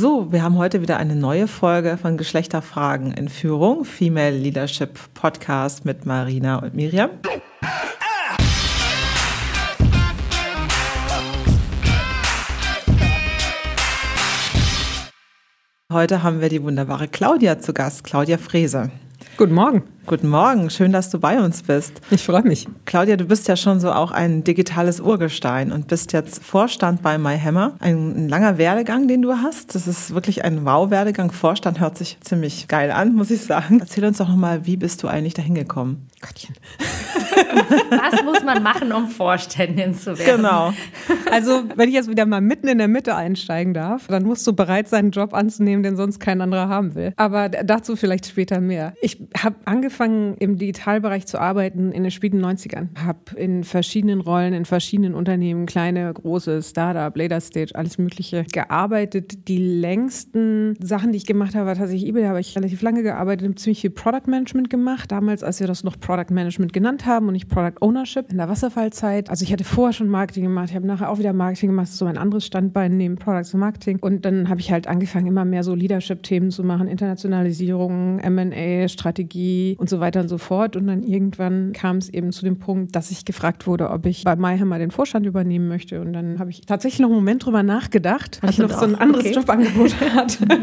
So, wir haben heute wieder eine neue Folge von Geschlechterfragen in Führung, Female Leadership Podcast mit Marina und Miriam. Heute haben wir die wunderbare Claudia zu Gast, Claudia Frese. Guten Morgen. Guten Morgen, schön, dass du bei uns bist. Ich freue mich. Claudia, du bist ja schon so auch ein digitales Urgestein und bist jetzt Vorstand bei MyHammer. Ein, ein langer Werdegang, den du hast. Das ist wirklich ein Wow-Werdegang. Vorstand hört sich ziemlich geil an, muss ich sagen. Erzähl uns doch nochmal, wie bist du eigentlich dahin gekommen? Gottchen. Was muss man machen, um Vorständin zu werden? Genau. Also, wenn ich jetzt wieder mal mitten in der Mitte einsteigen darf, dann musst du bereit sein, einen Job anzunehmen, den sonst kein anderer haben will. Aber dazu vielleicht später mehr. Ich habe angefangen, im Digitalbereich zu arbeiten in den späten 90ern. Habe in verschiedenen Rollen, in verschiedenen Unternehmen, kleine, große, Startup, Later Stage, alles Mögliche gearbeitet. Die längsten Sachen, die ich gemacht habe, war tatsächlich eBay. Da habe ich relativ lange gearbeitet, habe ziemlich viel Product Management gemacht. Damals, als wir das noch Product Management genannt haben und nicht Product Ownership in der Wasserfallzeit. Also ich hatte vorher schon Marketing gemacht, ich habe nachher auch wieder Marketing gemacht, das ist so ein anderes Standbein neben Products und Marketing. Und dann habe ich halt angefangen, immer mehr so Leadership-Themen zu machen, Internationalisierung, M&A, Strategie und so weiter und so fort. Und dann irgendwann kam es eben zu dem Punkt, dass ich gefragt wurde, ob ich bei MyHammer den Vorstand übernehmen möchte. Und dann habe ich tatsächlich noch einen Moment drüber nachgedacht, weil ich noch so ein anderes okay. Jobangebot hatte.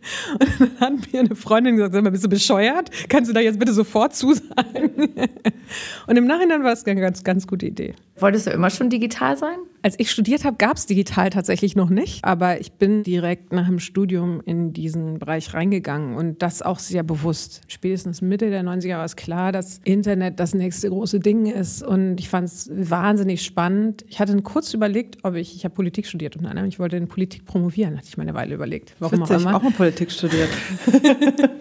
Und dann hat mir eine Freundin gesagt, sag mal, bist du bescheuert? Kannst du da jetzt bitte sofort zusagen? Und im Nachhinein war es eine ganz, ganz gute Idee. Wolltest du immer schon digital sein? Als ich studiert habe, gab es digital tatsächlich noch nicht. Aber ich bin direkt nach dem Studium in diesen Bereich reingegangen und das auch sehr bewusst. Spätestens Mitte der 90er war es klar, dass Internet das nächste große Ding ist. Und ich fand es wahnsinnig spannend. Ich hatte kurz überlegt, ob ich, ich habe Politik studiert und ich wollte in Politik promovieren, hatte ich mir eine Weile überlegt. Warum Witzig, auch immer. auch in Politik studiert.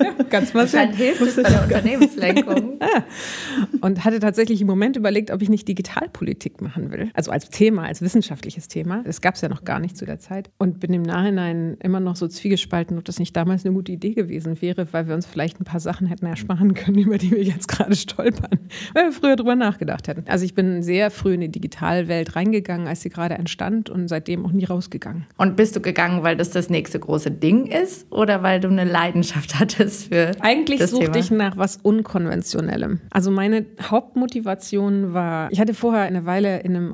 ja, ganz Dann hilft es bei der Unternehmenslenkung. und hatte tatsächlich im Moment überlegt, ob ich nicht Digitalpolitik machen will. Also als Thema, als wissenschaftliches Thema. Das gab es ja noch gar nicht zu der Zeit. Und bin im Nachhinein immer noch so zwiegespalten, ob das nicht damals eine gute Idee gewesen wäre, weil wir uns vielleicht ein paar Sachen hätten ersparen können, über die wir jetzt gerade stolpern, weil wir früher drüber nachgedacht hätten. Also ich bin sehr früh in die Digitalwelt reingegangen, als sie gerade entstand und seitdem auch nie rausgegangen. Und bist du gegangen, weil das das nächste große Ding ist oder weil du eine Leidenschaft hattest für Eigentlich das suchte ich nach was Unkonventionellem. Also meine Hauptmotivation war, ich hatte vorher eine Weile in einem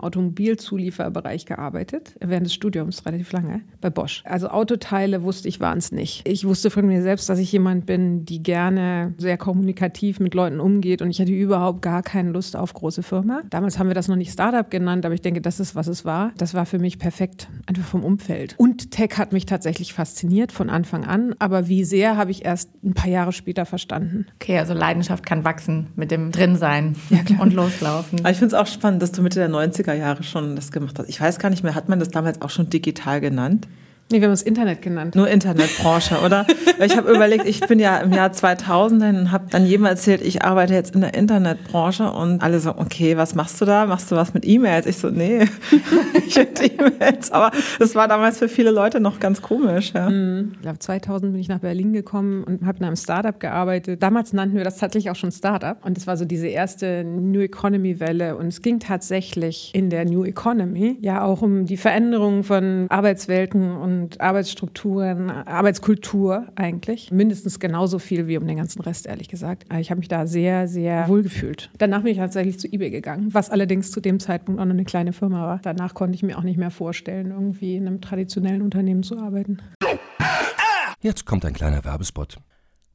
Automobilzulieferbereich gearbeitet, während des Studiums relativ lange, bei Bosch. Also Autoteile wusste ich, waren es nicht. Ich wusste von mir selbst, dass ich jemand bin, die gerne sehr kommunikativ mit Leuten umgeht und ich hatte überhaupt gar keine Lust auf große Firma. Damals haben wir das noch nicht Startup genannt, aber ich denke, das ist, was es war. Das war für mich perfekt, einfach vom Umfeld. Und Tech hat mich tatsächlich fasziniert von Anfang an, aber wie sehr habe ich erst ein paar Jahre später verstanden. Okay, also Leidenschaft kann wachsen mit dem Drinsein ja, und loslaufen. Aber ich finde es auch spannend, dass du Mitte der 90er Jahre schon das gemacht hast. Ich weiß gar nicht mehr, hat man das damals auch schon digital genannt? Nee, wir haben es Internet genannt. Nur Internetbranche, oder? ich habe überlegt, ich bin ja im Jahr 2000 und habe dann jedem erzählt, ich arbeite jetzt in der Internetbranche und alle so, okay, was machst du da? Machst du was mit E-Mails? Ich so, nee, ich finde E-Mails. Aber das war damals für viele Leute noch ganz komisch. Ja. Mhm. Ich glaube, 2000 bin ich nach Berlin gekommen und habe in einem Startup gearbeitet. Damals nannten wir das tatsächlich auch schon Startup und das war so diese erste New Economy Welle und es ging tatsächlich in der New Economy ja auch um die Veränderung von Arbeitswelten und und Arbeitsstrukturen, Arbeitskultur eigentlich. Mindestens genauso viel wie um den ganzen Rest, ehrlich gesagt. Ich habe mich da sehr, sehr wohl gefühlt. Danach bin ich tatsächlich zu eBay gegangen, was allerdings zu dem Zeitpunkt auch noch eine kleine Firma war. Danach konnte ich mir auch nicht mehr vorstellen, irgendwie in einem traditionellen Unternehmen zu arbeiten. Jetzt kommt ein kleiner Werbespot.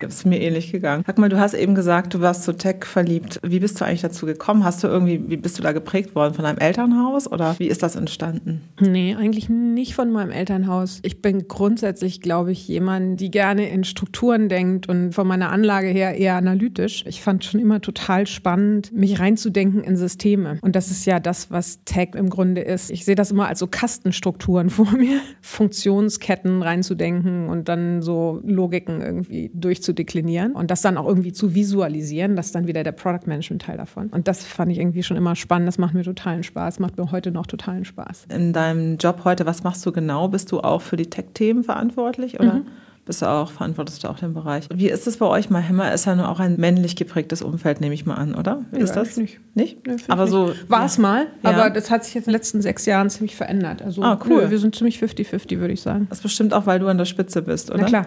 Das ist mir ähnlich gegangen. Sag mal, du hast eben gesagt, du warst zu Tech verliebt. Wie bist du eigentlich dazu gekommen? Hast du irgendwie, wie bist du da geprägt worden? Von deinem Elternhaus oder wie ist das entstanden? Nee, eigentlich nicht von meinem Elternhaus. Ich bin grundsätzlich, glaube ich, jemand, die gerne in Strukturen denkt und von meiner Anlage her eher analytisch. Ich fand schon immer total spannend, mich reinzudenken in Systeme. Und das ist ja das, was Tech im Grunde ist. Ich sehe das immer als so Kastenstrukturen vor mir, Funktionsketten reinzudenken und dann so Logiken irgendwie durchzudenken zu deklinieren und das dann auch irgendwie zu visualisieren. Das ist dann wieder der Product Management Teil davon. Und das fand ich irgendwie schon immer spannend. Das macht mir totalen Spaß, macht mir heute noch totalen Spaß. In deinem Job heute, was machst du genau? Bist du auch für die Tech-Themen verantwortlich oder? Mhm bist du auch, verantwortest du auch den Bereich. Wie ist es bei euch? Mahemma ist ja nur auch ein männlich geprägtes Umfeld, nehme ich mal an, oder? Wie ja, ist das? Nicht. Nicht? Nee, aber so. War es mal, ja. aber das hat sich jetzt in den letzten sechs Jahren ziemlich verändert. Also ah, cool. Nö, wir sind ziemlich 50-50, würde ich sagen. Das ist bestimmt auch, weil du an der Spitze bist, oder? Na klar.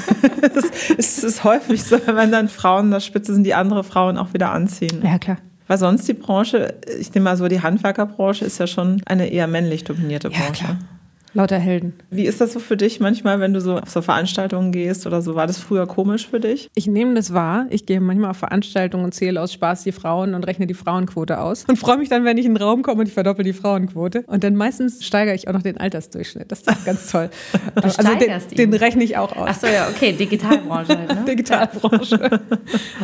das ist, ist häufig so, wenn dann Frauen an der Spitze sind, die andere Frauen auch wieder anziehen. Ja, klar. Weil sonst die Branche, ich nehme mal so, die Handwerkerbranche ist ja schon eine eher männlich dominierte Branche. Ja, klar. Lauter Helden. Wie ist das so für dich manchmal, wenn du so auf so Veranstaltungen gehst oder so? War das früher komisch für dich? Ich nehme das wahr. Ich gehe manchmal auf Veranstaltungen und zähle aus Spaß die Frauen und rechne die Frauenquote aus. Und freue mich dann, wenn ich in den Raum komme und ich verdoppel die Frauenquote. Und dann meistens steigere ich auch noch den Altersdurchschnitt. Das ist ganz toll. Du also den, den, rechne ich auch aus. Ach so, ja, okay. Digitalbranche. Halt, ne? Digitalbranche.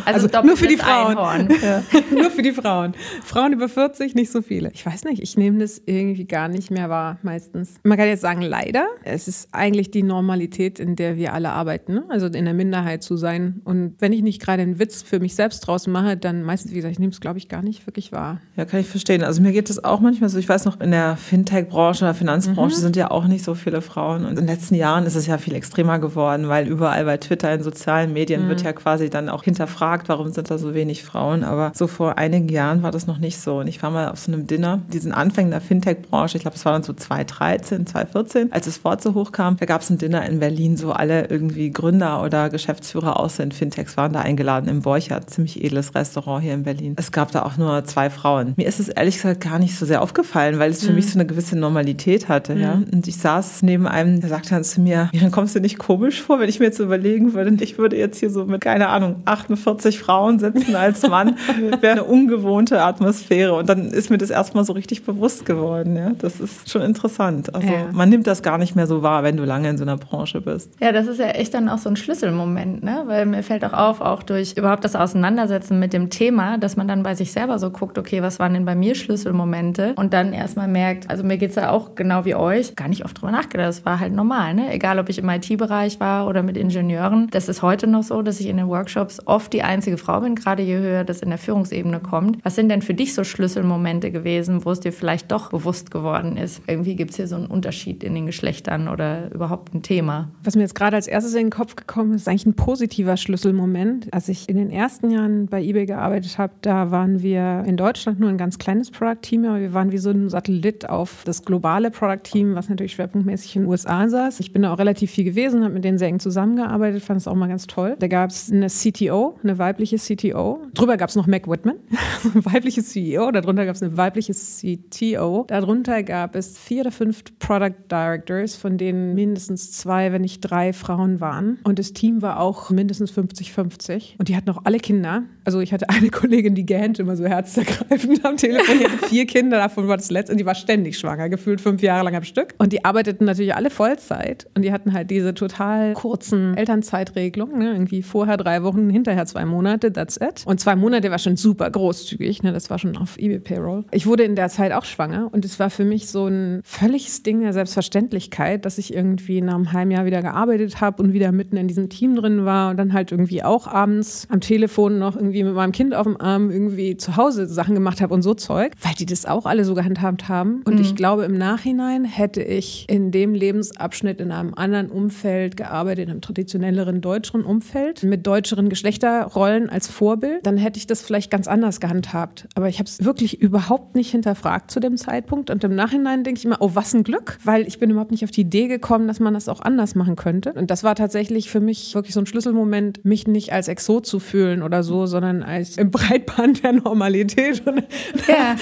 Also, also nur für die Frauen. Ja. nur für die Frauen. Frauen über 40, nicht so viele. Ich weiß nicht, ich nehme das irgendwie gar nicht mehr wahr, meistens. Man kann jetzt sagen, leider es ist eigentlich die Normalität, in der wir alle arbeiten, ne? also in der Minderheit zu sein. Und wenn ich nicht gerade einen Witz für mich selbst draus mache, dann meistens, wie gesagt, ich nehme es, glaube ich, gar nicht wirklich wahr. Ja, kann ich verstehen. Also mir geht es auch manchmal so, ich weiß noch, in der Fintech-Branche, der Finanzbranche mhm. sind ja auch nicht so viele Frauen. Und in den letzten Jahren ist es ja viel extremer geworden, weil überall bei Twitter, in sozialen Medien mhm. wird ja quasi dann auch hinterfragt, warum sind da so wenig Frauen. Aber so vor einigen Jahren war das noch nicht so. Und ich war mal auf so einem Dinner, diesen Anfängen der Fintech-Branche, ich glaube, es war dann so 2013, 2014, als es so hochkam, da gab es ein Dinner in Berlin, so alle irgendwie Gründer oder Geschäftsführer aus den Fintechs waren da eingeladen im Borchert, ziemlich edles Restaurant hier in Berlin. Es gab da auch nur zwei Frauen. Mir ist es ehrlich gesagt gar nicht so sehr aufgefallen, weil es für mhm. mich so eine gewisse Normalität hatte. Mhm. Ja? Und ich saß neben einem, der sagte dann zu mir, dann kommst du nicht komisch vor, wenn ich mir jetzt überlegen würde, ich würde jetzt hier so mit, keine Ahnung, 48 Frauen sitzen als Mann, wäre eine ungewohnte Atmosphäre. Und dann ist mir das erstmal so richtig bewusst geworden. Ja? Das ist schon interessant. Also ja. Man nimmt das gar nicht mehr so wahr, wenn du lange in so einer Branche bist. Ja, das ist ja echt dann auch so ein Schlüsselmoment, ne? Weil mir fällt auch auf, auch durch überhaupt das Auseinandersetzen mit dem Thema, dass man dann bei sich selber so guckt, okay, was waren denn bei mir Schlüsselmomente? Und dann erstmal merkt, also mir geht es ja auch genau wie euch, gar nicht oft drüber nachgedacht. Das war halt normal, ne? Egal, ob ich im IT-Bereich war oder mit Ingenieuren. Das ist heute noch so, dass ich in den Workshops oft die einzige Frau bin, gerade je höher das in der Führungsebene kommt. Was sind denn für dich so Schlüsselmomente gewesen, wo es dir vielleicht doch bewusst geworden ist? Irgendwie gibt es hier so einen Unterschied in den Geschlechtern oder überhaupt ein Thema? Was mir jetzt gerade als erstes in den Kopf gekommen ist, ist eigentlich ein positiver Schlüsselmoment. Als ich in den ersten Jahren bei eBay gearbeitet habe, da waren wir in Deutschland nur ein ganz kleines Product-Team, aber wir waren wie so ein Satellit auf das globale Product-Team, was natürlich schwerpunktmäßig in den USA saß. Ich bin da auch relativ viel gewesen, habe mit denen sehr eng zusammengearbeitet, fand es auch mal ganz toll. Da gab es eine CTO, eine weibliche CTO. Drüber gab es noch Mac Whitman, ein weibliches CEO. Darunter gab es eine weibliche CTO. Darunter gab es vier oder fünf Product Directors, von denen mindestens zwei, wenn nicht drei Frauen waren. Und das Team war auch mindestens 50-50. Und die hatten auch alle Kinder. Also ich hatte eine Kollegin, die gähnte immer so herzergreifend am Telefon. Die hatte vier Kinder, davon war das letzte. Und die war ständig schwanger, gefühlt fünf Jahre lang am Stück. Und die arbeiteten natürlich alle Vollzeit. Und die hatten halt diese total kurzen Elternzeitregelungen. Ne? Irgendwie vorher drei Wochen, hinterher zwei Monate, that's it. Und zwei Monate war schon super großzügig. Ne? Das war schon auf eBay Payroll. Ich wurde in der Zeit auch schwanger. Und es war für mich so ein völliges Ding der Selbstverständlichkeit, dass ich irgendwie nach einem halben Jahr wieder gearbeitet habe und wieder mitten in diesem Team drin war und dann halt irgendwie auch abends am Telefon noch irgendwie mit meinem Kind auf dem Arm irgendwie zu Hause Sachen gemacht habe und so Zeug, weil die das auch alle so gehandhabt haben. Und mhm. ich glaube, im Nachhinein hätte ich in dem Lebensabschnitt in einem anderen Umfeld gearbeitet, in einem traditionelleren deutscheren Umfeld, mit deutscheren Geschlechterrollen als Vorbild, dann hätte ich das vielleicht ganz anders gehandhabt. Aber ich habe es wirklich überhaupt nicht hinterfragt zu dem Zeitpunkt. Und im Nachhinein denke ich immer, oh, was ein Glück, weil ich bin überhaupt nicht auf die Idee gekommen, dass man das auch anders machen könnte. Und das war tatsächlich für mich wirklich so ein Schlüsselmoment, mich nicht als Exot zu fühlen oder so, sondern als im Breitband der Normalität. Und ja.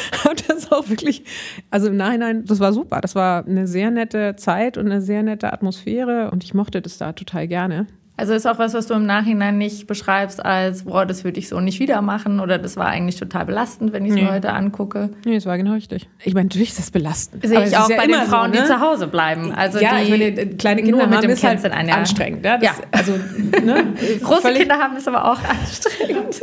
das auch wirklich, also im Nachhinein, das war super. Das war eine sehr nette Zeit und eine sehr nette Atmosphäre und ich mochte das da total gerne. Also ist auch was, was du im Nachhinein nicht beschreibst als, boah, das würde ich so nicht wieder machen oder das war eigentlich total belastend, wenn ich es nee. mir heute angucke. Nee, es war genau richtig. Ich meine, natürlich ist das belastend. Sehe ich auch ja bei den Frauen, so, ne? die zu Hause bleiben. Also ja, die ich meine, kleine Kinder nur mit dem ist kind halt ein, ja. anstrengend. Ja, das, ja. Also, ne? Große Kinder haben es aber auch anstrengend.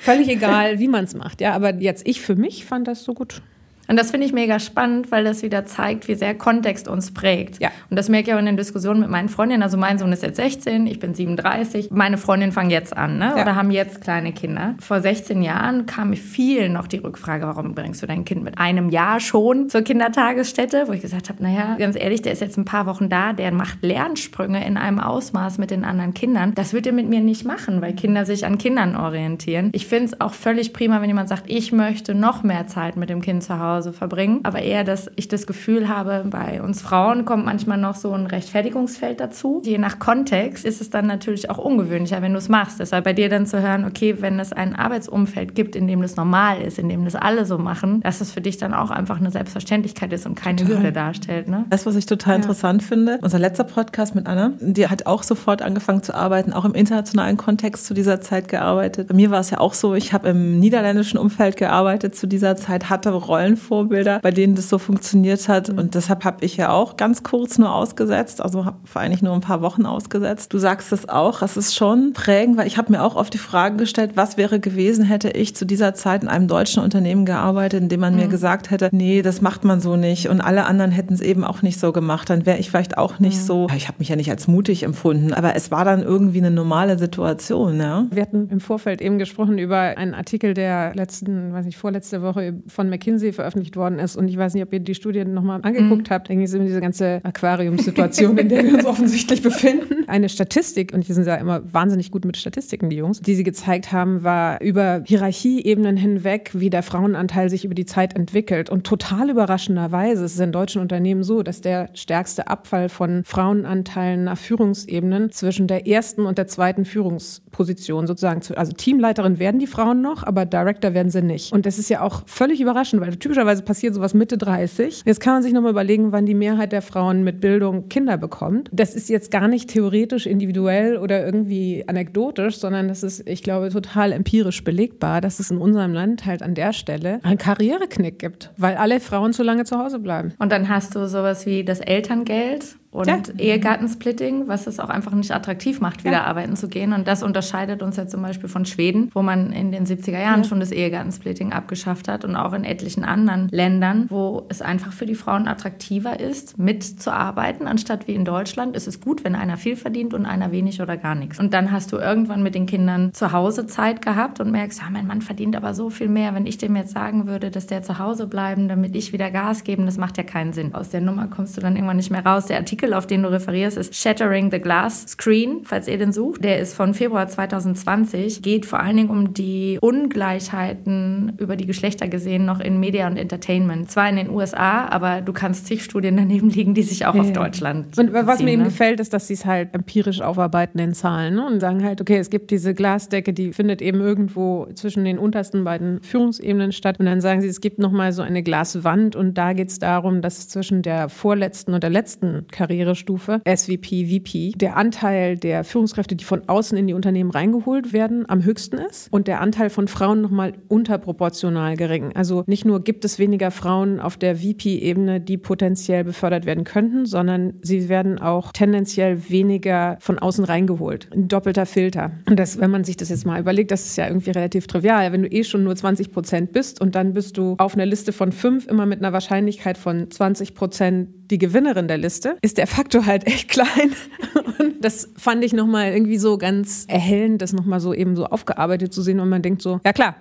Völlig egal, wie man es macht. Ja, aber jetzt ich für mich fand das so gut. Und das finde ich mega spannend, weil das wieder zeigt, wie sehr Kontext uns prägt. Ja. Und das merke ich auch in den Diskussionen mit meinen Freundinnen. Also mein Sohn ist jetzt 16, ich bin 37. Meine Freundinnen fangen jetzt an ne? Ja. oder haben jetzt kleine Kinder. Vor 16 Jahren kam mir viel noch die Rückfrage, warum bringst du dein Kind mit einem Jahr schon zur Kindertagesstätte? Wo ich gesagt habe, naja, ganz ehrlich, der ist jetzt ein paar Wochen da, der macht Lernsprünge in einem Ausmaß mit den anderen Kindern. Das wird er mit mir nicht machen, weil Kinder sich an Kindern orientieren. Ich finde es auch völlig prima, wenn jemand sagt, ich möchte noch mehr Zeit mit dem Kind zu Hause Hause verbringen. Aber eher, dass ich das Gefühl habe, bei uns Frauen kommt manchmal noch so ein Rechtfertigungsfeld dazu. Je nach Kontext ist es dann natürlich auch ungewöhnlicher, wenn du es machst. Deshalb bei dir dann zu hören, okay, wenn es ein Arbeitsumfeld gibt, in dem das normal ist, in dem das alle so machen, dass es für dich dann auch einfach eine Selbstverständlichkeit ist und keine total. Hürde darstellt. Ne? Das, was ich total ja. interessant finde, unser letzter Podcast mit Anna, die hat auch sofort angefangen zu arbeiten, auch im internationalen Kontext zu dieser Zeit gearbeitet. Bei mir war es ja auch so, ich habe im niederländischen Umfeld gearbeitet zu dieser Zeit, hatte Rollen Vorbilder, bei denen das so funktioniert hat. Und deshalb habe ich ja auch ganz kurz nur ausgesetzt, also habe vor eigentlich nur ein paar Wochen ausgesetzt. Du sagst es auch, es ist schon prägend, weil ich habe mir auch oft die Frage gestellt, was wäre gewesen, hätte ich zu dieser Zeit in einem deutschen Unternehmen gearbeitet, in dem man mhm. mir gesagt hätte, nee, das macht man so nicht. Und alle anderen hätten es eben auch nicht so gemacht. Dann wäre ich vielleicht auch nicht mhm. so, ich habe mich ja nicht als mutig empfunden, aber es war dann irgendwie eine normale Situation. Ja? Wir hatten im Vorfeld eben gesprochen über einen Artikel, der letzten, weiß ich, vorletzte Woche von McKinsey veröffentlicht veröffentlicht worden ist. Und ich weiß nicht, ob ihr die Studie nochmal angeguckt mhm. habt. Ging es um diese ganze Aquariumssituation, in der wir uns offensichtlich befinden. Eine Statistik, und die sind ja immer wahnsinnig gut mit Statistiken, die Jungs, die sie gezeigt haben, war über Hierarchieebenen hinweg, wie der Frauenanteil sich über die Zeit entwickelt. Und total überraschenderweise ist es in deutschen Unternehmen so, dass der stärkste Abfall von Frauenanteilen nach Führungsebenen zwischen der ersten und der zweiten Führungsposition sozusagen, also Teamleiterin werden die Frauen noch, aber Director werden sie nicht. Und das ist ja auch völlig überraschend, weil typischerweise Normalerweise passiert sowas Mitte 30. Jetzt kann man sich nochmal überlegen, wann die Mehrheit der Frauen mit Bildung Kinder bekommt. Das ist jetzt gar nicht theoretisch, individuell oder irgendwie anekdotisch, sondern das ist, ich glaube, total empirisch belegbar, dass es in unserem Land halt an der Stelle einen Karriereknick gibt, weil alle Frauen zu lange zu Hause bleiben. Und dann hast du sowas wie das Elterngeld und ja. Ehegattensplitting, was es auch einfach nicht attraktiv macht, wieder ja. arbeiten zu gehen. Und das unterscheidet uns ja zum Beispiel von Schweden, wo man in den 70er Jahren ja. schon das Ehegattensplitting abgeschafft hat und auch in etlichen anderen Ländern, wo es einfach für die Frauen attraktiver ist, mitzuarbeiten, anstatt wie in Deutschland. Es ist gut, wenn einer viel verdient und einer wenig oder gar nichts. Und dann hast du irgendwann mit den Kindern zu Hause Zeit gehabt und merkst, ja, mein Mann verdient aber so viel mehr. Wenn ich dem jetzt sagen würde, dass der zu Hause bleiben, damit ich wieder Gas geben, das macht ja keinen Sinn. Aus der Nummer kommst du dann irgendwann nicht mehr raus. Der Artikel Artikel, auf den du referierst, ist Shattering the Glass Screen, falls ihr den sucht. Der ist von Februar 2020, geht vor allen Dingen um die Ungleichheiten über die Geschlechter gesehen noch in Media und Entertainment. Zwar in den USA, aber du kannst zig Studien daneben liegen, die sich auch ja, auf Deutschland Und was mir eben ne? gefällt, ist, dass sie es halt empirisch aufarbeiten in Zahlen ne? und sagen halt, okay, es gibt diese Glasdecke, die findet eben irgendwo zwischen den untersten beiden Führungsebenen statt. Und dann sagen sie, es gibt nochmal so eine Glaswand und da geht es darum, dass zwischen der vorletzten und der letzten Karriere Karrierestufe, SVP, VP, der Anteil der Führungskräfte, die von außen in die Unternehmen reingeholt werden, am höchsten ist und der Anteil von Frauen nochmal unterproportional gering. Also nicht nur gibt es weniger Frauen auf der VP-Ebene, die potenziell befördert werden könnten, sondern sie werden auch tendenziell weniger von außen reingeholt. Ein doppelter Filter. Und das, wenn man sich das jetzt mal überlegt, das ist ja irgendwie relativ trivial. Wenn du eh schon nur 20 Prozent bist und dann bist du auf einer Liste von fünf immer mit einer Wahrscheinlichkeit von 20 Prozent die Gewinnerin der Liste, ist der Faktor halt echt klein. Und das fand ich nochmal irgendwie so ganz erhellend, das nochmal so eben so aufgearbeitet zu sehen und man denkt so, ja klar.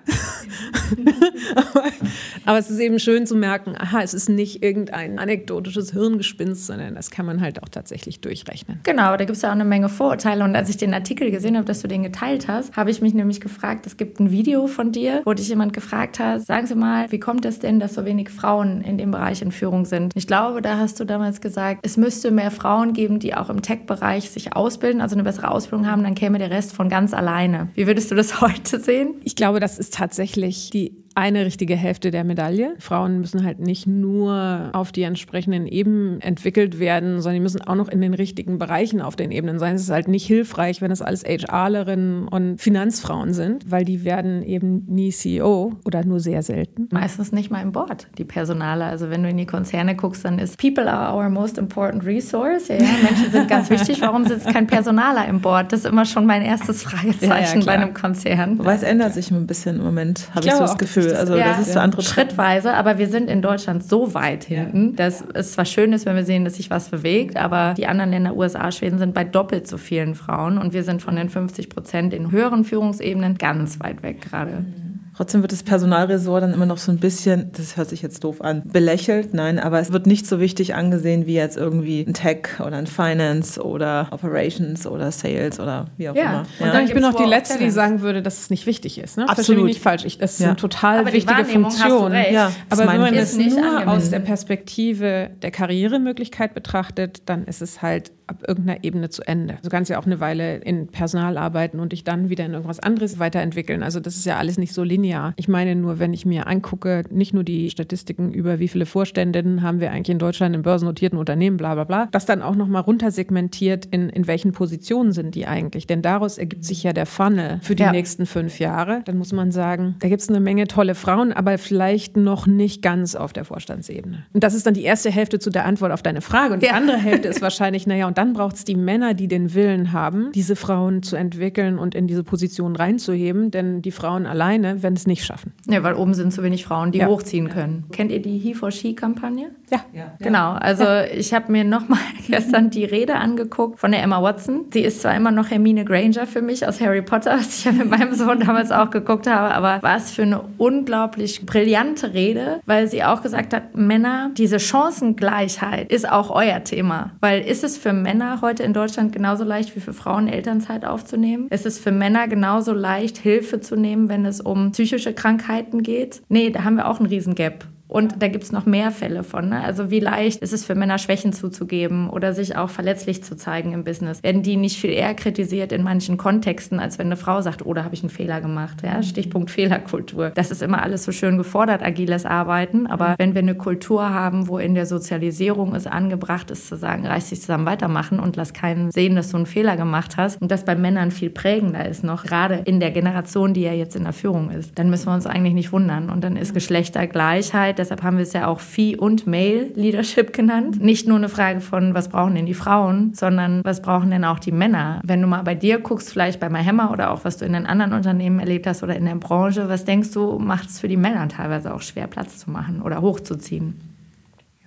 aber, aber es ist eben schön zu merken, aha, es ist nicht irgendein anekdotisches Hirngespinst, sondern das kann man halt auch tatsächlich durchrechnen. Genau, da gibt es ja auch eine Menge Vorurteile. Und als ich den Artikel gesehen habe, dass du den geteilt hast, habe ich mich nämlich gefragt, es gibt ein Video von dir, wo dich jemand gefragt hat, sagen Sie mal, wie kommt es denn, dass so wenig Frauen in dem Bereich in Führung sind? Ich glaube, da hast du damals gesagt, es müsste mehr Frauen geben, die auch im Tech-Bereich sich ausbilden, also eine bessere Ausbildung haben, dann käme der Rest von ganz alleine. Wie würdest du das heute sehen? Ich glaube, das ist tatsächlich die eine richtige Hälfte der Medaille. Frauen müssen halt nicht nur auf die entsprechenden Ebenen entwickelt werden, sondern die müssen auch noch in den richtigen Bereichen auf den Ebenen sein. Es ist halt nicht hilfreich, wenn es alles HRlerinnen und Finanzfrauen sind, weil die werden eben nie CEO oder nur sehr selten. Meistens nicht mal im Board, die Personale. Also wenn du in die Konzerne guckst, dann ist People are our most important resource. Ja, ja Menschen sind ganz wichtig. Warum sitzt kein Personaler im Board? Das ist immer schon mein erstes Fragezeichen ja, ja, bei einem Konzern. Wobei es ändert sich ein bisschen im Moment, habe ich, ich so das Gefühl. Gefühl. Also ja, das ist so andere schrittweise, aber wir sind in Deutschland so weit hinten, ja. dass es zwar schön ist, wenn wir sehen, dass sich was bewegt, aber die anderen Länder, USA, Schweden, sind bei doppelt so vielen Frauen und wir sind von den 50 Prozent in höheren Führungsebenen ganz weit weg gerade. Mhm. Trotzdem wird das Personalresort dann immer noch so ein bisschen, das hört sich jetzt doof an, belächelt. Nein, aber es wird nicht so wichtig angesehen wie jetzt irgendwie ein Tech oder ein Finance oder Operations oder Sales oder wie auch ja. immer. Ja. Und dann, ich bin auch die Letzte, die sagen würde, dass es nicht wichtig ist. Ne? Absolut. nicht falsch. Ich, das ist ja. eine total aber wichtige Funktion. Ja, aber wenn man es nur angemessen. aus der Perspektive der Karrieremöglichkeit betrachtet, dann ist es halt ab irgendeiner Ebene zu Ende. Du kannst ja auch eine Weile in Personal arbeiten und dich dann wieder in irgendwas anderes weiterentwickeln. Also das ist ja alles nicht so linear. Ich meine nur, wenn ich mir angucke, nicht nur die Statistiken über wie viele Vorständinnen haben wir eigentlich in Deutschland in börsennotierten Unternehmen, bla bla bla, das dann auch nochmal runtersegmentiert, in, in welchen Positionen sind die eigentlich. Denn daraus ergibt sich ja der Funnel für die ja. nächsten fünf Jahre. Dann muss man sagen, da gibt es eine Menge tolle Frauen, aber vielleicht noch nicht ganz auf der Vorstandsebene. Und das ist dann die erste Hälfte zu der Antwort auf deine Frage. Und die ja. andere Hälfte ist wahrscheinlich, naja, und und dann braucht es die Männer, die den Willen haben, diese Frauen zu entwickeln und in diese Position reinzuheben. Denn die Frauen alleine werden es nicht schaffen. Ja, weil oben sind zu wenig Frauen, die ja. hochziehen können. Kennt ihr die He for She-Kampagne? Ja. ja. Genau. Also ja. ich habe mir nochmal gestern die Rede angeguckt von der Emma Watson. Sie ist zwar immer noch Hermine Granger für mich aus Harry Potter, was ich ja mit meinem Sohn damals auch geguckt habe, aber was für eine unglaublich brillante Rede, weil sie auch gesagt hat, Männer, diese Chancengleichheit ist auch euer Thema. Weil ist es für Männer heute in Deutschland genauso leicht wie für Frauen Elternzeit aufzunehmen? Ist es für Männer genauso leicht, Hilfe zu nehmen, wenn es um psychische Krankheiten geht? Nee, da haben wir auch einen riesen Gap. Und da gibt es noch mehr Fälle von. Ne? Also wie leicht ist es für Männer, Schwächen zuzugeben oder sich auch verletzlich zu zeigen im Business? Werden die nicht viel eher kritisiert in manchen Kontexten, als wenn eine Frau sagt, oh, da habe ich einen Fehler gemacht. Ja? Stichpunkt Fehlerkultur. Das ist immer alles so schön gefordert, agiles Arbeiten. Aber wenn wir eine Kultur haben, wo in der Sozialisierung es angebracht ist, zu sagen, reiß dich zusammen weitermachen und lass keinen sehen, dass du einen Fehler gemacht hast und das bei Männern viel prägender ist noch, gerade in der Generation, die ja jetzt in der Führung ist, dann müssen wir uns eigentlich nicht wundern. Und dann ist Geschlechtergleichheit Arbeit. Deshalb haben wir es ja auch Fee- und Male-Leadership genannt. Nicht nur eine Frage von, was brauchen denn die Frauen, sondern was brauchen denn auch die Männer? Wenn du mal bei dir guckst, vielleicht bei MyHammer oder auch was du in den anderen Unternehmen erlebt hast oder in der Branche, was denkst du, macht es für die Männer teilweise auch schwer, Platz zu machen oder hochzuziehen?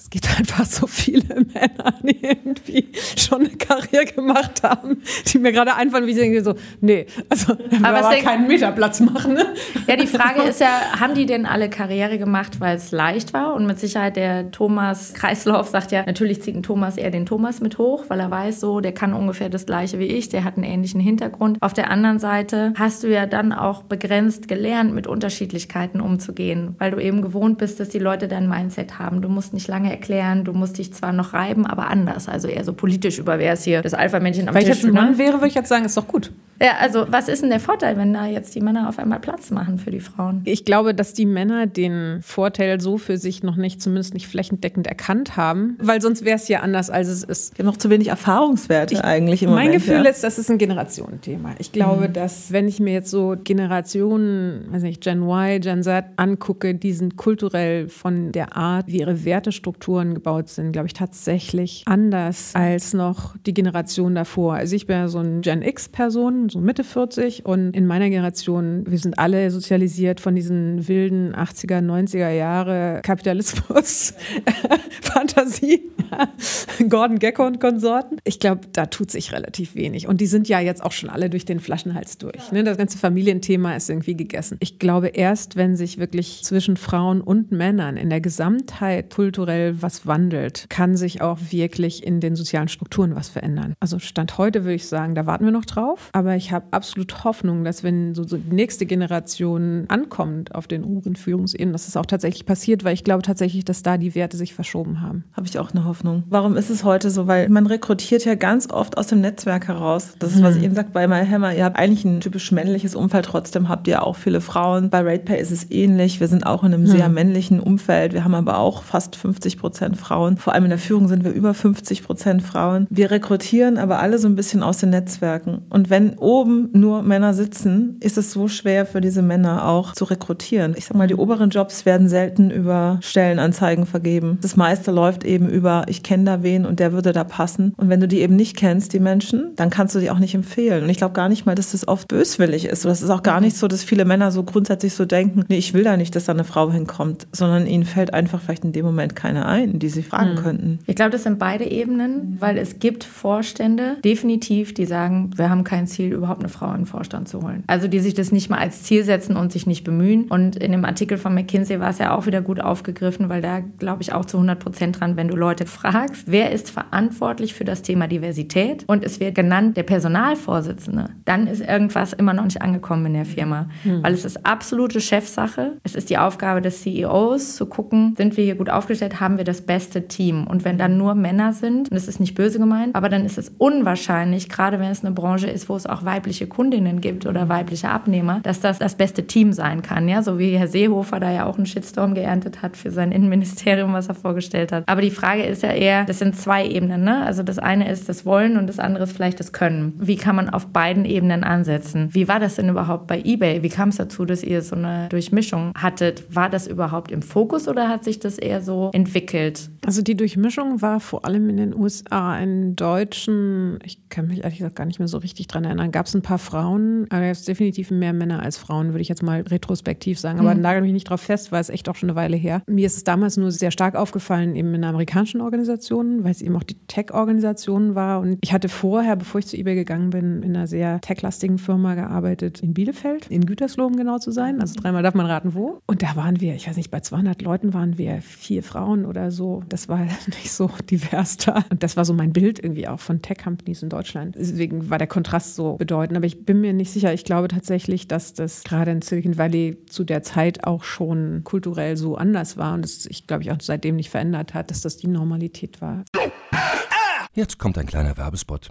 Es gibt einfach so viele Männer, die irgendwie schon eine Karriere gemacht haben, die mir gerade einfallen, wie sie denken so, nee, also aber, aber keinen Meterplatz machen. Ne? Ja, die Frage ist ja, haben die denn alle Karriere gemacht, weil es leicht war? Und mit Sicherheit der Thomas Kreislauf sagt ja, natürlich zieht ein Thomas eher den Thomas mit hoch, weil er weiß so, der kann ungefähr das Gleiche wie ich, der hat einen ähnlichen Hintergrund. Auf der anderen Seite hast du ja dann auch begrenzt gelernt, mit Unterschiedlichkeiten umzugehen, weil du eben gewohnt bist, dass die Leute dein Mindset haben. Du musst nicht lange erklären, du musst dich zwar noch reiben, aber anders. Also eher so politisch über wer ist hier das Alpha-Männchen am Weil Tisch. Wenn ich jetzt ein Mann wäre, würde ich jetzt sagen, ist doch gut. Ja, also was ist denn der Vorteil, wenn da jetzt die Männer auf einmal Platz machen für die Frauen? Ich glaube, dass die Männer den Vorteil so für sich noch nicht, zumindest nicht flächendeckend erkannt haben, weil sonst wäre es ja anders, als es ist. Habe noch zu wenig Erfahrungswerte ich, eigentlich im mein Moment. Mein Gefühl ja. ist, das ist ein Generationenthema. Ich glaube, mhm. dass wenn ich mir jetzt so Generationen, weiß nicht, Gen Y, Gen Z angucke, die sind kulturell von der Art, wie ihre Wertestrukturen gebaut sind, glaube ich, tatsächlich anders als noch die Generation davor. Also ich bin ja so eine Gen X-Person Generation, so Mitte 40 und in meiner Generation, wir sind alle sozialisiert von diesen wilden 80er, 90er Jahre Kapitalismus, Fantasie, Gordon Gecko und Konsorten. Ich glaube, da tut sich relativ wenig. Und die sind ja jetzt auch schon alle durch den Flaschenhals durch. Ne? Das ganze Familienthema ist irgendwie gegessen. Ich glaube, erst wenn sich wirklich zwischen Frauen und Männern in der Gesamtheit kulturell was wandelt, kann sich auch wirklich in den sozialen Strukturen was verändern. Also Stand heute würde ich sagen, da warten wir noch drauf. Aber ich habe absolut Hoffnung, dass wenn so, so die nächste Generation ankommt auf den oberen Führungsebenen, dass es auch tatsächlich passiert, weil ich glaube tatsächlich, dass da die Werte sich verschoben haben. Habe ich auch eine Hoffnung. Warum ist es heute so? Weil man rekrutiert ja ganz oft aus dem Netzwerk heraus. Das ist, was ich eben sagte bei MyHammer. Ihr habt eigentlich ein typisch männliches Umfeld, trotzdem habt ihr auch viele Frauen. Bei RatePay ist es ähnlich. Wir sind auch in einem sehr männlichen Umfeld. Wir haben aber auch fast 50 Prozent Frauen. Vor allem in der Führung sind wir über 50 Prozent Frauen. Wir rekrutieren aber alle so ein bisschen aus den Netzwerken. Und wenn oben nur Männer sitzen, ist es so schwer für diese Männer auch zu rekrutieren. Ich sag mal, die oberen Jobs werden selten über Stellenanzeigen vergeben. Das meiste läuft eben über, ich kenne da wen und der würde da passen. Und wenn du die eben nicht kennst, die Menschen, dann kannst du die auch nicht empfehlen. Und ich glaube gar nicht mal, dass das oft böswillig ist. Oder es ist auch gar nicht so, dass viele Männer so grundsätzlich so denken, nee, ich will da nicht, dass da eine Frau hinkommt, sondern ihnen fällt einfach vielleicht in dem Moment keine ein, die sie fragen könnten. Ich glaube, das sind beide Ebenen, weil es gibt Vorstände, definitiv, die sagen, wir haben kein Ziel, überhaupt eine Frau in den Vorstand zu holen. Also die sich das nicht mal als Ziel setzen und sich nicht bemühen. Und in dem Artikel von McKinsey war es ja auch wieder gut aufgegriffen, weil da glaube ich auch zu 100 Prozent dran, wenn du Leute fragst, wer ist verantwortlich für das Thema Diversität und es wird genannt der Personalvorsitzende, dann ist irgendwas immer noch nicht angekommen in der Firma, weil es ist absolute Chefsache. Es ist die Aufgabe des CEOs zu gucken, sind wir hier gut aufgestellt, haben wir das beste Team. Und wenn dann nur Männer sind, und das ist nicht böse gemeint, aber dann ist es unwahrscheinlich, gerade wenn es eine Branche ist, wo es auch weibliche Kundinnen gibt oder weibliche Abnehmer, dass das das beste Team sein kann. Ja, so wie Herr Seehofer da ja auch einen Shitstorm geerntet hat für sein Innenministerium, was er vorgestellt hat. Aber die Frage ist ja eher, das sind zwei Ebenen. Ne? Also das eine ist das Wollen und das andere ist vielleicht das Können. Wie kann man auf beiden Ebenen ansetzen? Wie war das denn überhaupt bei eBay? Wie kam es dazu, dass ihr so eine Durchmischung hattet? War das überhaupt im Fokus oder hat sich das eher so entwickelt? Also die Durchmischung war vor allem in den USA. In Deutschen, ich kann mich ehrlich gesagt gar nicht mehr so richtig dran erinnern, gab es ein paar Frauen, aber jetzt definitiv mehr Männer als Frauen, würde ich jetzt mal retrospektiv sagen. Aber nagel mich nicht drauf fest, weil es echt auch schon eine Weile her. Mir ist es damals nur sehr stark aufgefallen, eben in amerikanischen Organisationen, weil es eben auch die Tech-Organisation war. Und ich hatte vorher, bevor ich zu eBay gegangen bin, in einer sehr tech-lastigen Firma gearbeitet, in Bielefeld, in Gütersloh, um genau zu sein. Also dreimal darf man raten, wo. Und da waren wir, ich weiß nicht, bei 200 Leuten waren wir vier Frauen oder so. Das war nicht so divers da. Und das war so mein Bild irgendwie auch von Tech-Companies in Deutschland. Deswegen war der Kontrast so bedeutend. Aber ich bin mir nicht sicher. Ich glaube tatsächlich, dass das gerade in Silicon Valley zu der Zeit auch schon kulturell so anders war und es sich, glaube ich, auch seitdem nicht verändert hat, dass das die Normalität war. Jetzt kommt ein kleiner Werbespot.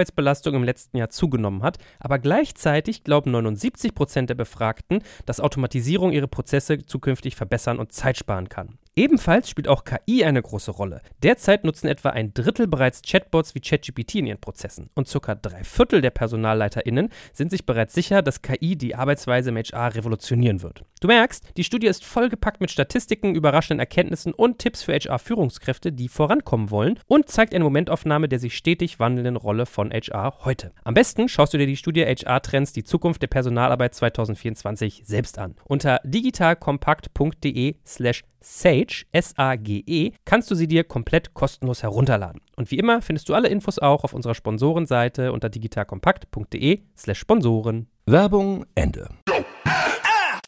Arbeitsbelastung im letzten Jahr zugenommen hat, aber gleichzeitig glauben 79 Prozent der Befragten, dass Automatisierung ihre Prozesse zukünftig verbessern und Zeit sparen kann. Ebenfalls spielt auch KI eine große Rolle. Derzeit nutzen etwa ein Drittel bereits Chatbots wie ChatGPT in ihren Prozessen und circa drei Viertel der PersonalleiterInnen sind sich bereits sicher, dass KI die Arbeitsweise im HR revolutionieren wird. Du merkst, die Studie ist vollgepackt mit Statistiken, überraschenden Erkenntnissen und Tipps für HR-Führungskräfte, die vorankommen wollen und zeigt eine Momentaufnahme der sich stetig wandelnden Rolle von HR heute. Am besten schaust du dir die Studie HR-Trends, die Zukunft der Personalarbeit 2024 selbst an. Unter digitalkompakt.de slash Sage, S-A-G-E, kannst du sie dir komplett kostenlos herunterladen. Und wie immer findest du alle Infos auch auf unserer Sponsorenseite unter digitalkompakt.de slash Sponsoren. Werbung Ende.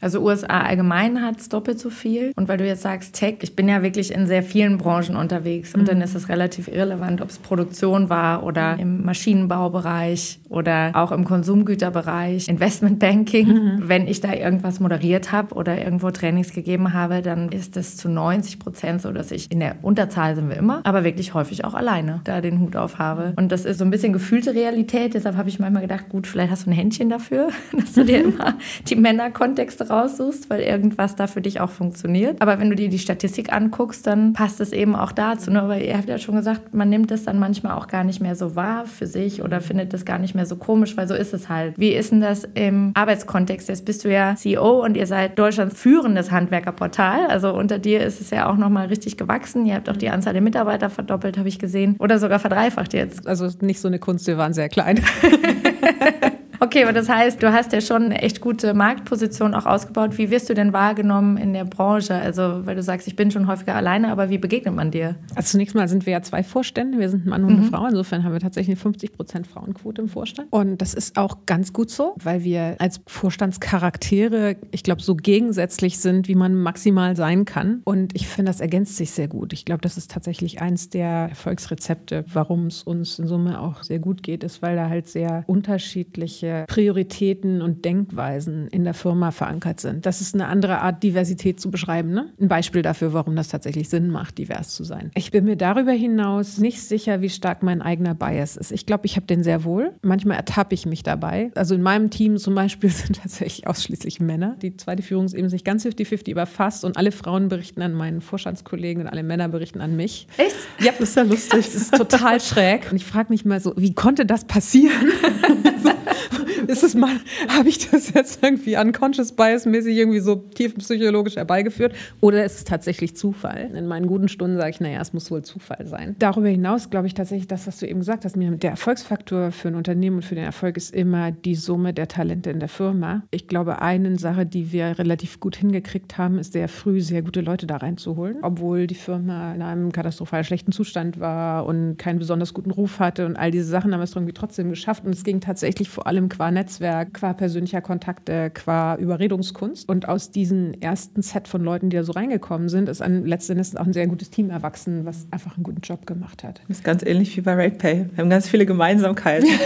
Also USA allgemein hat es doppelt so viel. Und weil du jetzt sagst Tech, ich bin ja wirklich in sehr vielen Branchen unterwegs. Und dann ist es relativ irrelevant, ob es Produktion war oder im Maschinenbaubereich oder auch im Konsumgüterbereich, Investmentbanking. Mhm. Wenn ich da irgendwas moderiert habe oder irgendwo Trainings gegeben habe, dann ist es zu 90 Prozent so, dass ich in der Unterzahl sind wir immer, aber wirklich häufig auch alleine da den Hut auf habe. Und das ist so ein bisschen gefühlte Realität. Deshalb habe ich manchmal gedacht, gut, vielleicht hast du ein Händchen dafür, dass du dir immer die Männerkontexte raussuchst, weil irgendwas da für dich auch funktioniert. Aber wenn du dir die Statistik anguckst, dann passt es eben auch dazu. Ne? Weil ihr habt ja schon gesagt, man nimmt es dann manchmal auch gar nicht mehr so wahr für sich oder findet es gar nicht mehr so komisch, weil so ist es halt. Wie ist denn das im Arbeitskontext? Jetzt bist du ja CEO und ihr seid Deutschlands führendes Handwerkerportal. Also unter dir ist es ja auch nochmal richtig gewachsen. Ihr habt auch die Anzahl der Mitarbeiter verdoppelt, habe ich gesehen. Oder sogar verdreifacht jetzt. Also nicht so eine Kunst, wir waren sehr klein. Okay, aber das heißt, du hast ja schon eine echt gute Marktposition auch ausgebaut. Wie wirst du denn wahrgenommen in der Branche? Also, weil du sagst, ich bin schon häufiger alleine, aber wie begegnet man dir? Also zunächst mal sind wir ja zwei Vorstände. Wir sind ein Mann und eine mhm. Frau. Insofern haben wir tatsächlich eine 50 Prozent Frauenquote im Vorstand. Und das ist auch ganz gut so, weil wir als Vorstandscharaktere, ich glaube, so gegensätzlich sind, wie man maximal sein kann. Und ich finde, das ergänzt sich sehr gut. Ich glaube, das ist tatsächlich eins der Erfolgsrezepte, warum es uns in Summe auch sehr gut geht, ist, weil da halt sehr unterschiedliche Prioritäten und Denkweisen in der Firma verankert sind. Das ist eine andere Art, Diversität zu beschreiben. Ne? Ein Beispiel dafür, warum das tatsächlich Sinn macht, divers zu sein. Ich bin mir darüber hinaus nicht sicher, wie stark mein eigener Bias ist. Ich glaube, ich habe den sehr wohl. Manchmal ertappe ich mich dabei. Also in meinem Team zum Beispiel sind tatsächlich ausschließlich Männer. Die zweite Führungsebene sich ganz 50-50 überfasst und alle Frauen berichten an meinen Vorstandskollegen und alle Männer berichten an mich. Echt? Ja, das ist ja lustig. Das ist total schräg. Und ich frage mich mal so, wie konnte das passieren? ist es mal, habe ich das jetzt irgendwie unconscious bias-mäßig irgendwie so tiefenpsychologisch herbeigeführt? Oder ist es tatsächlich Zufall? In meinen guten Stunden sage ich, naja, es muss wohl Zufall sein. Darüber hinaus glaube ich tatsächlich das, was du eben gesagt hast, der Erfolgsfaktor für ein Unternehmen und für den Erfolg ist immer die Summe der Talente in der Firma. Ich glaube, eine Sache, die wir relativ gut hingekriegt haben, ist sehr früh sehr gute Leute da reinzuholen, obwohl die Firma in einem katastrophal schlechten Zustand war und keinen besonders guten Ruf hatte und all diese Sachen haben wir es irgendwie trotzdem geschafft und es ging tatsächlich vor allem qua Netzwerk, qua persönlicher Kontakte, qua Überredungskunst. Und aus diesem ersten Set von Leuten, die da so reingekommen sind, ist ein, letztendlich auch ein sehr gutes Team erwachsen, was einfach einen guten Job gemacht hat. Das ist ganz ähnlich wie bei RatePay. Wir haben ganz viele Gemeinsamkeiten.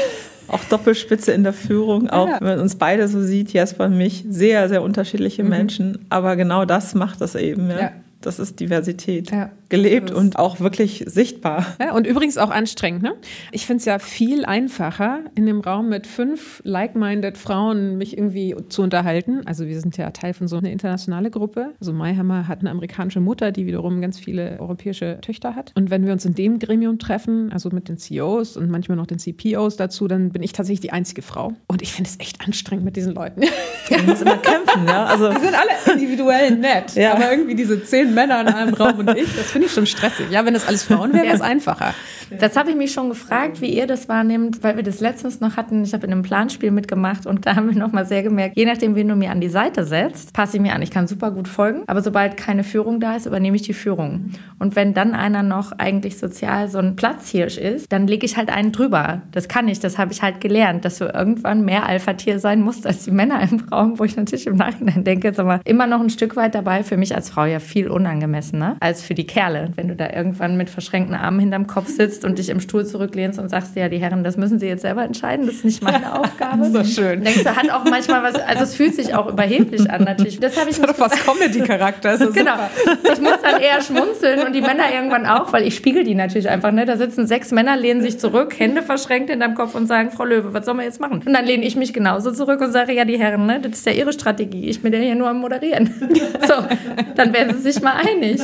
auch Doppelspitze in der Führung, auch ja. wenn man uns beide so sieht, Jasper und mich, sehr, sehr unterschiedliche mhm. Menschen. Aber genau das macht das eben. Ja. ja. Das ist Diversität. Ja gelebt und auch wirklich sichtbar. Ja, und übrigens auch anstrengend. Ne? Ich finde es ja viel einfacher, in dem Raum mit fünf like-minded Frauen mich irgendwie zu unterhalten. Also wir sind ja Teil von so einer internationalen Gruppe. Also Mayhammer hat eine amerikanische Mutter, die wiederum ganz viele europäische Töchter hat. Und wenn wir uns in dem Gremium treffen, also mit den CEOs und manchmal noch den CPOs dazu, dann bin ich tatsächlich die einzige Frau. Und ich finde es echt anstrengend mit diesen Leuten. Wir müssen immer kämpfen, ne? Also die sind alle individuell nett, ja. aber irgendwie diese zehn Männer in einem Raum und ich, das finde ich schon stressig. Ja, wenn das alles Frauen wären, wäre es einfacher. Das habe ich mich schon gefragt, wie ihr das wahrnehmt, weil wir das letztens noch hatten. Ich habe in einem Planspiel mitgemacht und da haben wir noch mal sehr gemerkt, je nachdem, wen du mir an die Seite setzt, passe ich mir an. Ich kann super gut folgen, aber sobald keine Führung da ist, übernehme ich die Führung. Und wenn dann einer noch eigentlich sozial so ein Platzhirsch ist, dann lege ich halt einen drüber. Das kann ich, das habe ich halt gelernt, dass du irgendwann mehr Alpha-Tier sein musst als die Männer im Raum, wo ich natürlich im Nachhinein denke, jetzt aber immer noch ein Stück weit dabei, für mich als Frau ja viel unangemessener als für die Kerle. Wenn du da irgendwann mit verschränkten Armen hinterm Kopf sitzt und dich im Stuhl zurücklehnst und sagst, ja, die Herren, das müssen sie jetzt selber entscheiden, das ist nicht meine Aufgabe. so schön. Denkst du, hat auch manchmal was, also es fühlt sich auch überheblich an natürlich. Das habe ich das hat fast Comedy-Charakter. Genau. Ich muss dann eher schmunzeln und die Männer irgendwann auch, weil ich spiegel die natürlich einfach. Ne? Da sitzen sechs Männer, lehnen sich zurück, Hände verschränkt hinterm Kopf und sagen, Frau Löwe, was sollen wir jetzt machen? Und dann lehne ich mich genauso zurück und sage, ja, die Herren, ne, das ist ja ihre Strategie. Ich bin ja hier nur am Moderieren. so, dann werden sie sich mal einig.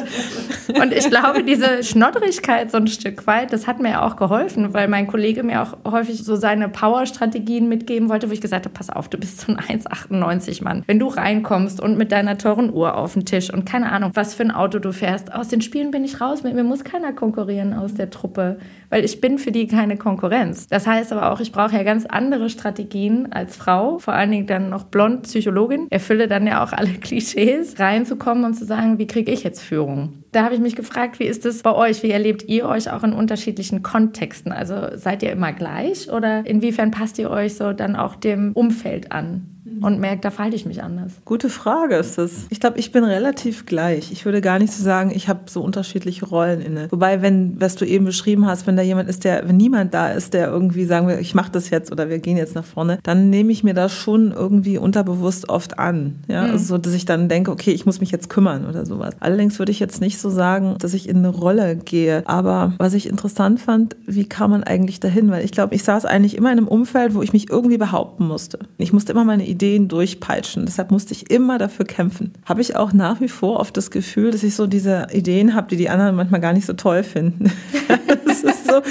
Und ich glaube, diese Schnott Schlotterigkeit so ein Stück weit, das hat mir auch geholfen, weil mein Kollege mir auch häufig so seine Power-Strategien mitgeben wollte, wo ich gesagt habe, pass auf, du bist so ein 1,98 Mann. Wenn du reinkommst und mit deiner teuren Uhr auf dem Tisch und keine Ahnung, was für ein Auto du fährst, aus den Spielen bin ich raus. Mit mir muss keiner konkurrieren aus der Truppe, weil ich bin für die keine Konkurrenz. Das heißt aber auch, ich brauche ja ganz andere Strategien als Frau, vor allen Dingen dann noch blond Psychologin, erfülle dann ja auch alle Klischees, reinzukommen und zu sagen, wie kriege ich jetzt Führung? Da habe ich mich gefragt, wie ist es bei euch? Wie erlebt ihr euch auch in unterschiedlichen Kontexten? Also seid ihr immer gleich oder inwiefern passt ihr euch so dann auch dem Umfeld an? Und merke, da verhalte ich mich anders. Gute Frage ist das. Ich glaube, ich bin relativ gleich. Ich würde gar nicht so sagen, ich habe so unterschiedliche Rollen inne. Wobei, wenn, was du eben beschrieben hast, wenn da jemand ist, der, wenn niemand da ist, der irgendwie sagen will, ich mache das jetzt oder wir gehen jetzt nach vorne, dann nehme ich mir das schon irgendwie unterbewusst oft an. Ja, mhm. also so, dass ich dann denke, okay, ich muss mich jetzt kümmern oder sowas. Allerdings würde ich jetzt nicht so sagen, dass ich in eine Rolle gehe. Aber was ich interessant fand, wie kam man eigentlich dahin? Weil ich glaube, ich saß eigentlich immer in einem Umfeld, wo ich mich irgendwie behaupten musste. Ich musste immer meine Ideen durchpeitschen. Deshalb musste ich immer dafür kämpfen. Habe ich auch nach wie vor oft das Gefühl, dass ich so diese Ideen habe, die die anderen manchmal gar nicht so toll finden. das ist so.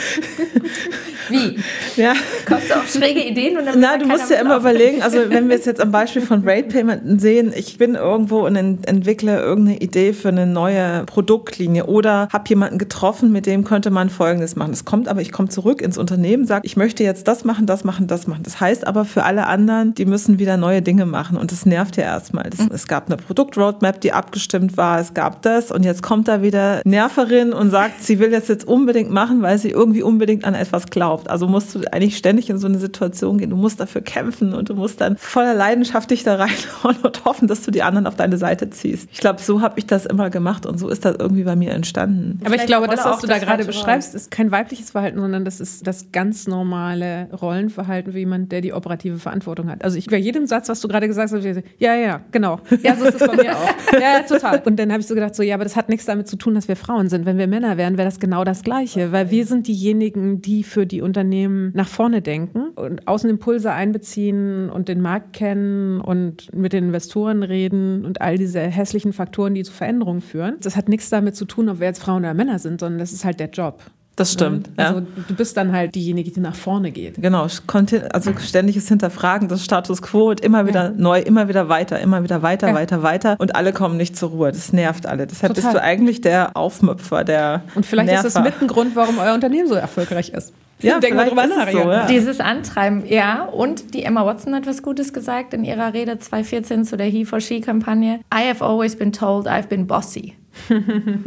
Wie? Ja. Kommst du auf schräge Ideen? Und dann Na, du musst ja immer überlegen, also wenn wir es jetzt am Beispiel von Rate Payment sehen, ich bin irgendwo und entwickle irgendeine Idee für eine neue Produktlinie oder habe jemanden getroffen, mit dem könnte man Folgendes machen. Es kommt aber, ich komme zurück ins Unternehmen, sage, ich möchte jetzt das machen, das machen, das machen. Das heißt aber für alle anderen, die müssen wieder neue Dinge machen und das nervt ja erstmal. Das, es gab eine Produktroadmap, die abgestimmt war, es gab das und jetzt kommt da wieder Nerverin und sagt, sie will das jetzt unbedingt machen, weil sie irgendwie unbedingt an etwas glaubt. Also musst du eigentlich ständig in so eine Situation gehen. Du musst dafür kämpfen und du musst dann voller Leidenschaft dich da reinhauen und hoffen, dass du die anderen auf deine Seite ziehst. Ich glaube, so habe ich das immer gemacht und so ist das irgendwie bei mir entstanden. Aber ich glaube, das, was du da gerade beschreibst, ist kein weibliches Verhalten, sondern das ist das ganz normale Rollenverhalten wie jemand, der die operative Verantwortung hat. Also ich bei jedem Satz, was du gerade gesagt hast, ja, ja, genau. Ja, so ist es bei mir auch. Ja, ja total. Und dann habe ich so gedacht, so ja, aber das hat nichts damit zu tun, dass wir Frauen sind. Wenn wir Männer wären, wäre das genau das Gleiche, weil wir sind diejenigen, die für die Unternehmen nach vorne denken und Außenimpulse einbeziehen und den Markt kennen und mit den Investoren reden und all diese hässlichen Faktoren, die zu Veränderungen führen. Das hat nichts damit zu tun, ob wir jetzt Frauen oder Männer sind, sondern das ist halt der Job. Das stimmt. Ja. Also du bist dann halt diejenige, die nach vorne geht. Genau, also ständiges Hinterfragen des Status quo und immer wieder ja. neu, immer wieder weiter, immer wieder weiter, ja. weiter, weiter und alle kommen nicht zur Ruhe. Das nervt alle. Deshalb Total. bist du eigentlich der Aufmüpfer, der Und vielleicht Nerver. ist das mit ein Grund, warum euer Unternehmen so erfolgreich ist. Ja, denken wir drüber nach. So, ja. Dieses Antreiben, ja. Und die Emma Watson hat was Gutes gesagt in ihrer Rede 2014 zu der He for She-Kampagne. I have always been told I've been bossy.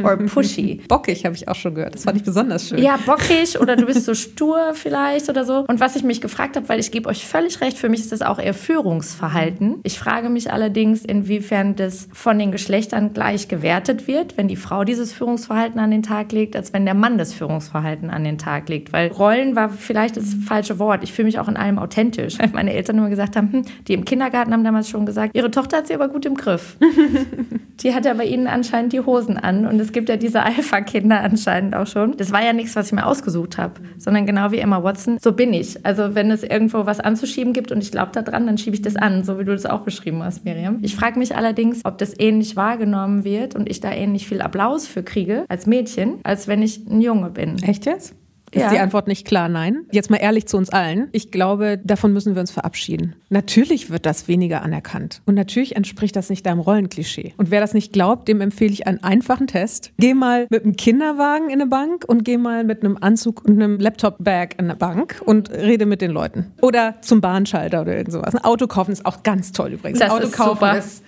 Or pushy. Bockig habe ich auch schon gehört. Das fand ich besonders schön. Ja, bockig oder du bist so stur vielleicht oder so. Und was ich mich gefragt habe, weil ich gebe euch völlig recht, für mich ist das auch eher Führungsverhalten. Ich frage mich allerdings, inwiefern das von den Geschlechtern gleich gewertet wird, wenn die Frau dieses Führungsverhalten an den Tag legt, als wenn der Mann das Führungsverhalten an den Tag legt. Weil Rollen war vielleicht das falsche Wort. Ich fühle mich auch in allem authentisch. Weil meine Eltern immer gesagt haben, hm, die im Kindergarten haben damals schon gesagt, ihre Tochter hat sie aber gut im Griff. die hat ja bei ihnen anscheinend die Hose Hosen an. Und es gibt ja diese Alpha-Kinder anscheinend auch schon. Das war ja nichts, was ich mir ausgesucht habe, sondern genau wie Emma Watson, so bin ich. Also wenn es irgendwo was anzuschieben gibt und ich glaube daran, dann schiebe ich das an, so wie du das auch beschrieben hast, Miriam. Ich frage mich allerdings, ob das ähnlich wahrgenommen wird und ich da ähnlich viel Applaus für kriege als Mädchen, als wenn ich ein Junge bin. Echt jetzt? Ist ja. die Antwort nicht klar, nein? Jetzt mal ehrlich zu uns allen. Ich glaube, davon müssen wir uns verabschieden. Natürlich wird das weniger anerkannt. Und natürlich entspricht das nicht deinem Rollenklischee. Und wer das nicht glaubt, dem empfehle ich einen einfachen Test. Geh mal mit einem Kinderwagen in eine Bank und geh mal mit einem Anzug und einem Laptop-Bag in eine Bank und rede mit den Leuten. Oder zum Bahnschalter oder irgend sowas. Ein Auto kaufen ist auch ganz toll übrigens. Das Auto ist super. Ist,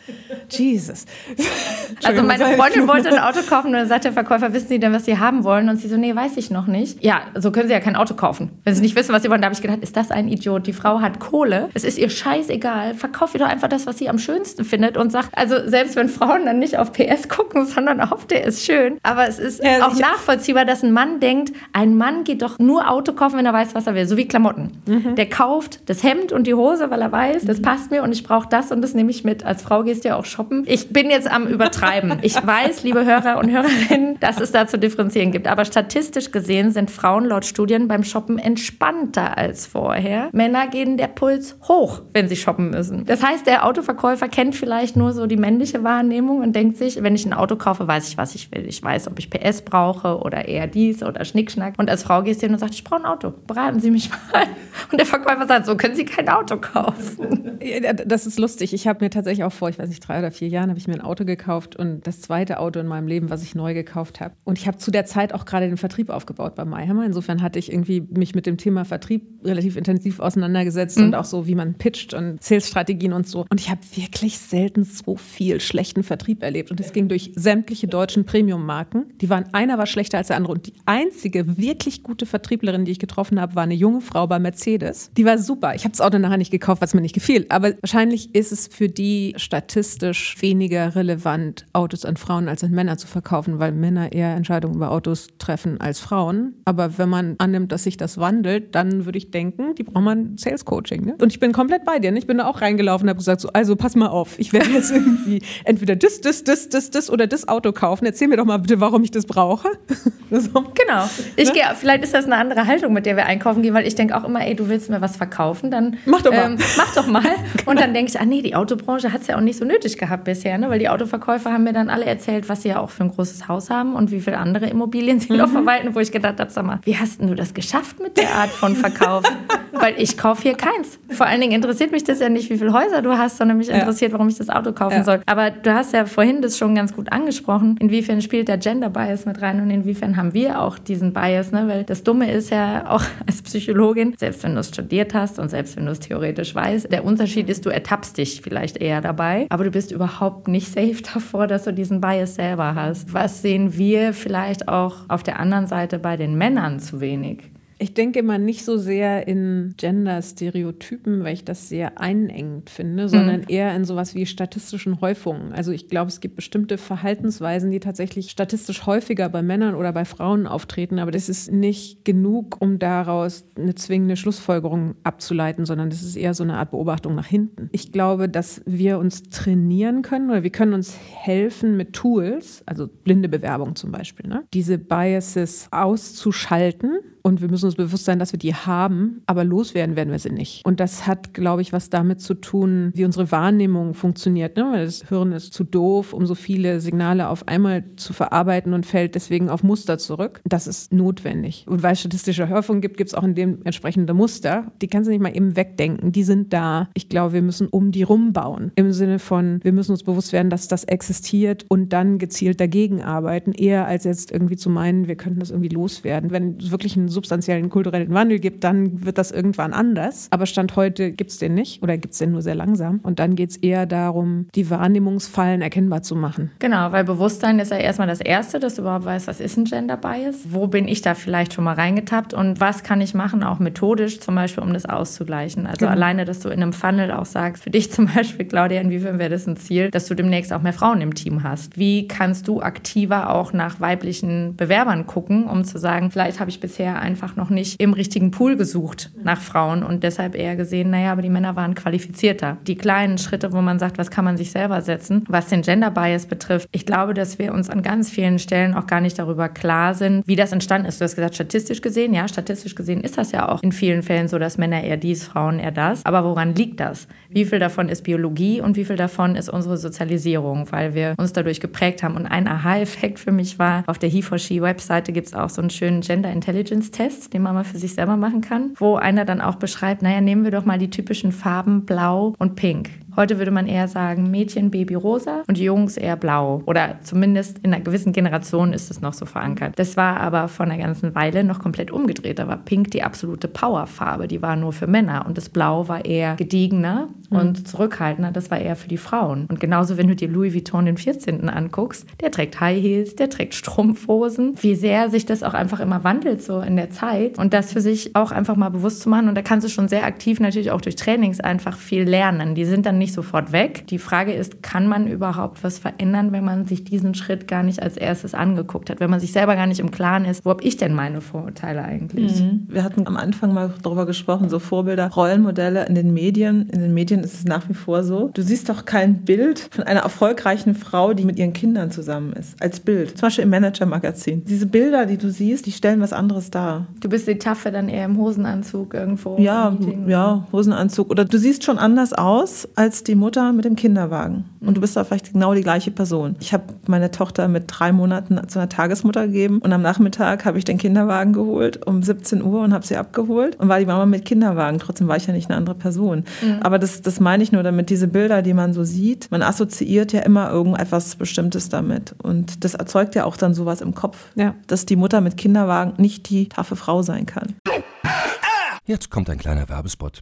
Jesus. Also meine Freundin wollte ein Auto kaufen und dann sagt der Verkäufer, wissen Sie denn, was Sie haben wollen? Und sie so, nee, weiß ich noch nicht. Ja, so können sie ja kein Auto kaufen. Wenn sie nicht wissen, was sie wollen, da habe ich gedacht, ist das ein Idiot? Die Frau hat Kohle, es ist ihr scheißegal, verkauft ihr doch einfach das, was sie am schönsten findet und sagt, also selbst wenn Frauen dann nicht auf PS gucken, sondern auf der ist schön, aber es ist ja, auch nachvollziehbar, dass ein Mann denkt, ein Mann geht doch nur Auto kaufen, wenn er weiß, was er will, so wie Klamotten. Mhm. Der kauft das Hemd und die Hose, weil er weiß, das passt mir und ich brauche das und das nehme ich mit. Als Frau gehst du ja auch shoppen. Ich bin jetzt am übertreiben. Ich weiß, liebe Hörer und Hörerinnen, dass es da zu differenzieren gibt, aber statistisch gesehen sind Frauen laut Studien beim Shoppen entspannter als vorher. Männer gehen der Puls hoch, wenn sie shoppen müssen. Das heißt, der Autoverkäufer kennt vielleicht nur so die männliche Wahrnehmung und denkt sich, wenn ich ein Auto kaufe, weiß ich, was ich will. Ich weiß, ob ich PS brauche oder eher dies oder Schnickschnack. Und als Frau gehst du hin und sagst, ich brauche ein Auto. Beraten Sie mich mal. Und der Verkäufer sagt, so können Sie kein Auto kaufen. Das ist lustig. Ich habe mir tatsächlich auch vor, ich weiß nicht, drei oder vier Jahren habe ich mir ein Auto gekauft und das zweite Auto in meinem Leben, was ich neu gekauft habe. Und ich habe zu der Zeit auch gerade den Vertrieb aufgebaut bei MyHammer Insofern hatte ich irgendwie mich mit dem Thema Vertrieb relativ intensiv auseinandergesetzt Mhm. und auch so, wie man pitcht und Sales-Strategien und so. Und ich habe wirklich selten so viel schlechten Vertrieb erlebt. Und es ging durch sämtliche deutschen Premium-Marken. Die waren, einer war schlechter als der andere. Und die einzige wirklich gute Vertrieblerin, die ich getroffen habe, war eine junge Frau bei Mercedes. Die war super. Ich habe das Auto nachher nicht gekauft, was mir nicht gefiel. Aber wahrscheinlich ist es für die statistisch weniger relevant, Autos an Frauen als an Männer zu verkaufen, weil Männer eher Entscheidungen über Autos treffen als Frauen. Aber wenn man annimmt, dass sich das wandelt, dann würde ich denken, die brauchen man Sales Coaching. Ne? Und ich bin komplett bei dir. Ne? Ich bin da auch reingelaufen und habe gesagt, so, also pass mal auf, ich werde jetzt irgendwie entweder das, das, das, das, das oder das Auto kaufen. Erzähl mir doch mal bitte, warum ich das brauche. so. Genau. Ich gehe, vielleicht ist das eine andere Haltung, mit der wir einkaufen gehen, weil ich denke auch immer, ey, du willst mir was verkaufen, dann Mach doch mal. Ähm, mach doch mal. Und dann denke ich, ah nee, die Autobranche hat es ja auch nicht so nötig gehabt bisher, ne? weil die Autoverkäufer haben mir dann alle erzählt, was sie ja auch für ein großes Haus haben und wie viele andere Immobilien sie noch verwalten, wo ich gedacht habe, sag mal, wie hast denn du das geschafft mit der Art von Verkauf? weil ich kaufe hier keins. Vor allen Dingen interessiert mich das ja nicht, wie viele Häuser du hast, sondern mich interessiert, warum ich das Auto kaufen Ja. soll. Aber du hast ja vorhin das schon ganz gut angesprochen. Inwiefern spielt der Gender Bias mit rein und inwiefern haben wir auch diesen Bias? Ne? Weil das Dumme ist ja auch als Psychologin, selbst wenn du es studiert hast und selbst wenn du es theoretisch weißt, der Unterschied ist, du ertappst dich vielleicht eher dabei, aber du bist überhaupt nicht safe davor, dass du diesen Bias selber hast. Was sehen wir vielleicht auch auf der anderen Seite bei den Männern zu wenig? Ich denke mal nicht so sehr in Gender-Stereotypen, weil ich das sehr einengend finde, sondern eher in sowas wie statistischen Häufungen. Also ich glaube, es gibt bestimmte Verhaltensweisen, die tatsächlich statistisch häufiger bei Männern oder bei Frauen auftreten, aber das ist nicht genug, um daraus eine zwingende Schlussfolgerung abzuleiten, sondern das ist eher so eine Art Beobachtung nach hinten. Ich glaube, dass wir uns trainieren können oder wir können uns helfen mit Tools, also blinde Bewerbung zum Beispiel, ne? diese Biases auszuschalten und wir müssen uns bewusst sein, dass wir die haben, aber loswerden werden wir sie nicht. Und das hat, glaube ich, was damit zu tun, wie unsere Wahrnehmung funktioniert. Ne? Weil das Hirn ist zu doof, um so viele Signale auf einmal zu verarbeiten und fällt deswegen auf Muster zurück. Das ist notwendig. Und weil es statistische Hörfunk gibt, gibt es auch in dem entsprechende Muster. Die kannst du nicht mal eben wegdenken. Die sind da. Ich glaube, wir müssen um die rumbauen. Im Sinne von, wir müssen uns bewusst werden, dass das existiert und dann gezielt dagegen arbeiten, eher als jetzt irgendwie zu meinen, wir könnten das irgendwie loswerden. Wenn wirklich einen substanziellen kulturellen Wandel gibt, dann wird das irgendwann anders. Aber Stand heute gibt es den nicht oder gibt es den nur sehr langsam. Und dann geht es eher darum, die Wahrnehmungsfallen erkennbar zu machen. Genau, weil Bewusstsein ist ja erstmal das Erste, dass du überhaupt weißt, was ist ein Gender Bias? Wo bin ich da vielleicht schon mal reingetappt und was kann ich machen, auch methodisch zum Beispiel, um das auszugleichen? Also alleine, dass du in einem Funnel auch sagst, für dich zum Beispiel, Claudia, inwiefern wäre das ein Ziel, dass du demnächst auch mehr Frauen im Team hast? Wie kannst du aktiver auch nach weiblichen Bewerbern gucken, um zu sagen, vielleicht habe ich bisher einfach noch nicht im richtigen Pool gesucht nach Frauen und deshalb eher gesehen, naja, aber die Männer waren qualifizierter. Die kleinen Schritte, wo man sagt, was kann man sich selber setzen, was den Gender Bias betrifft. Ich glaube, dass wir uns an ganz vielen Stellen auch gar nicht darüber klar sind, wie das entstanden ist. Du hast gesagt, statistisch gesehen, ja, statistisch gesehen ist das ja auch in vielen Fällen so, dass Männer eher dies, Frauen eher das. Aber woran liegt das? Wie viel davon ist Biologie und wie viel davon ist unsere Sozialisierung, weil wir uns dadurch geprägt haben. Und ein Aha-Effekt für mich war, auf der He4She-Webseite gibt es auch so einen schönen Gender Intelligence-Test, den man mal für sich selber machen kann, wo einer dann auch beschreibt, naja, nehmen wir doch mal die typischen Farben Blau und Pink. Heute würde man eher sagen, Mädchen, Baby rosa und Jungs eher blau. Oder zumindest in einer gewissen Generation ist es noch so verankert. Das war aber vor einer ganzen Weile noch komplett umgedreht. Da war Pink die absolute Powerfarbe. Die war nur für Männer. Und das Blau war eher gediegener und zurückhaltender. Das war eher für die Frauen. Und genauso, wenn du dir Louis Vuitton den 14. anguckst, der trägt High Heels, der trägt Strumpfhosen. Wie sehr sich das auch einfach immer wandelt so in der Zeit. Und das für sich auch einfach mal bewusst zu machen. Und da kannst du schon sehr aktiv natürlich auch durch Trainings einfach viel lernen. Die sind dann nicht sofort weg. Die Frage ist, kann man überhaupt was verändern, wenn man sich diesen Schritt gar nicht als erstes angeguckt hat? Wenn man sich selber gar nicht im Klaren ist, wo habe ich denn meine Vorurteile eigentlich? Wir hatten am Anfang mal darüber gesprochen, so Vorbilder, Rollenmodelle in den Medien. In den Medien ist es nach wie vor so. Du siehst doch kein Bild von einer erfolgreichen Frau, die mit ihren Kindern zusammen ist, als Bild. Zum Beispiel im Manager-Magazin. Diese Bilder, die du siehst, die stellen was anderes dar. Du bist die Taffe dann eher im Hosenanzug irgendwo. Ja, ja, Hosenanzug. Oder du siehst schon anders aus als jetzt die Mutter mit dem Kinderwagen und du bist da vielleicht genau die gleiche Person. Ich habe meine Tochter mit drei Monaten zu einer Tagesmutter gegeben und am Nachmittag habe ich den Kinderwagen geholt um 17 Uhr und habe sie abgeholt und war die Mama mit Kinderwagen. Trotzdem war ich ja nicht eine andere Person. Mhm. Aber das, das meine ich nur damit, diese Bilder, die man so sieht, man assoziiert ja immer irgendetwas Bestimmtes damit. Und das erzeugt ja auch dann sowas im Kopf, ja. dass die Mutter mit Kinderwagen nicht die taffe Frau sein kann. Jetzt kommt ein kleiner Werbespot.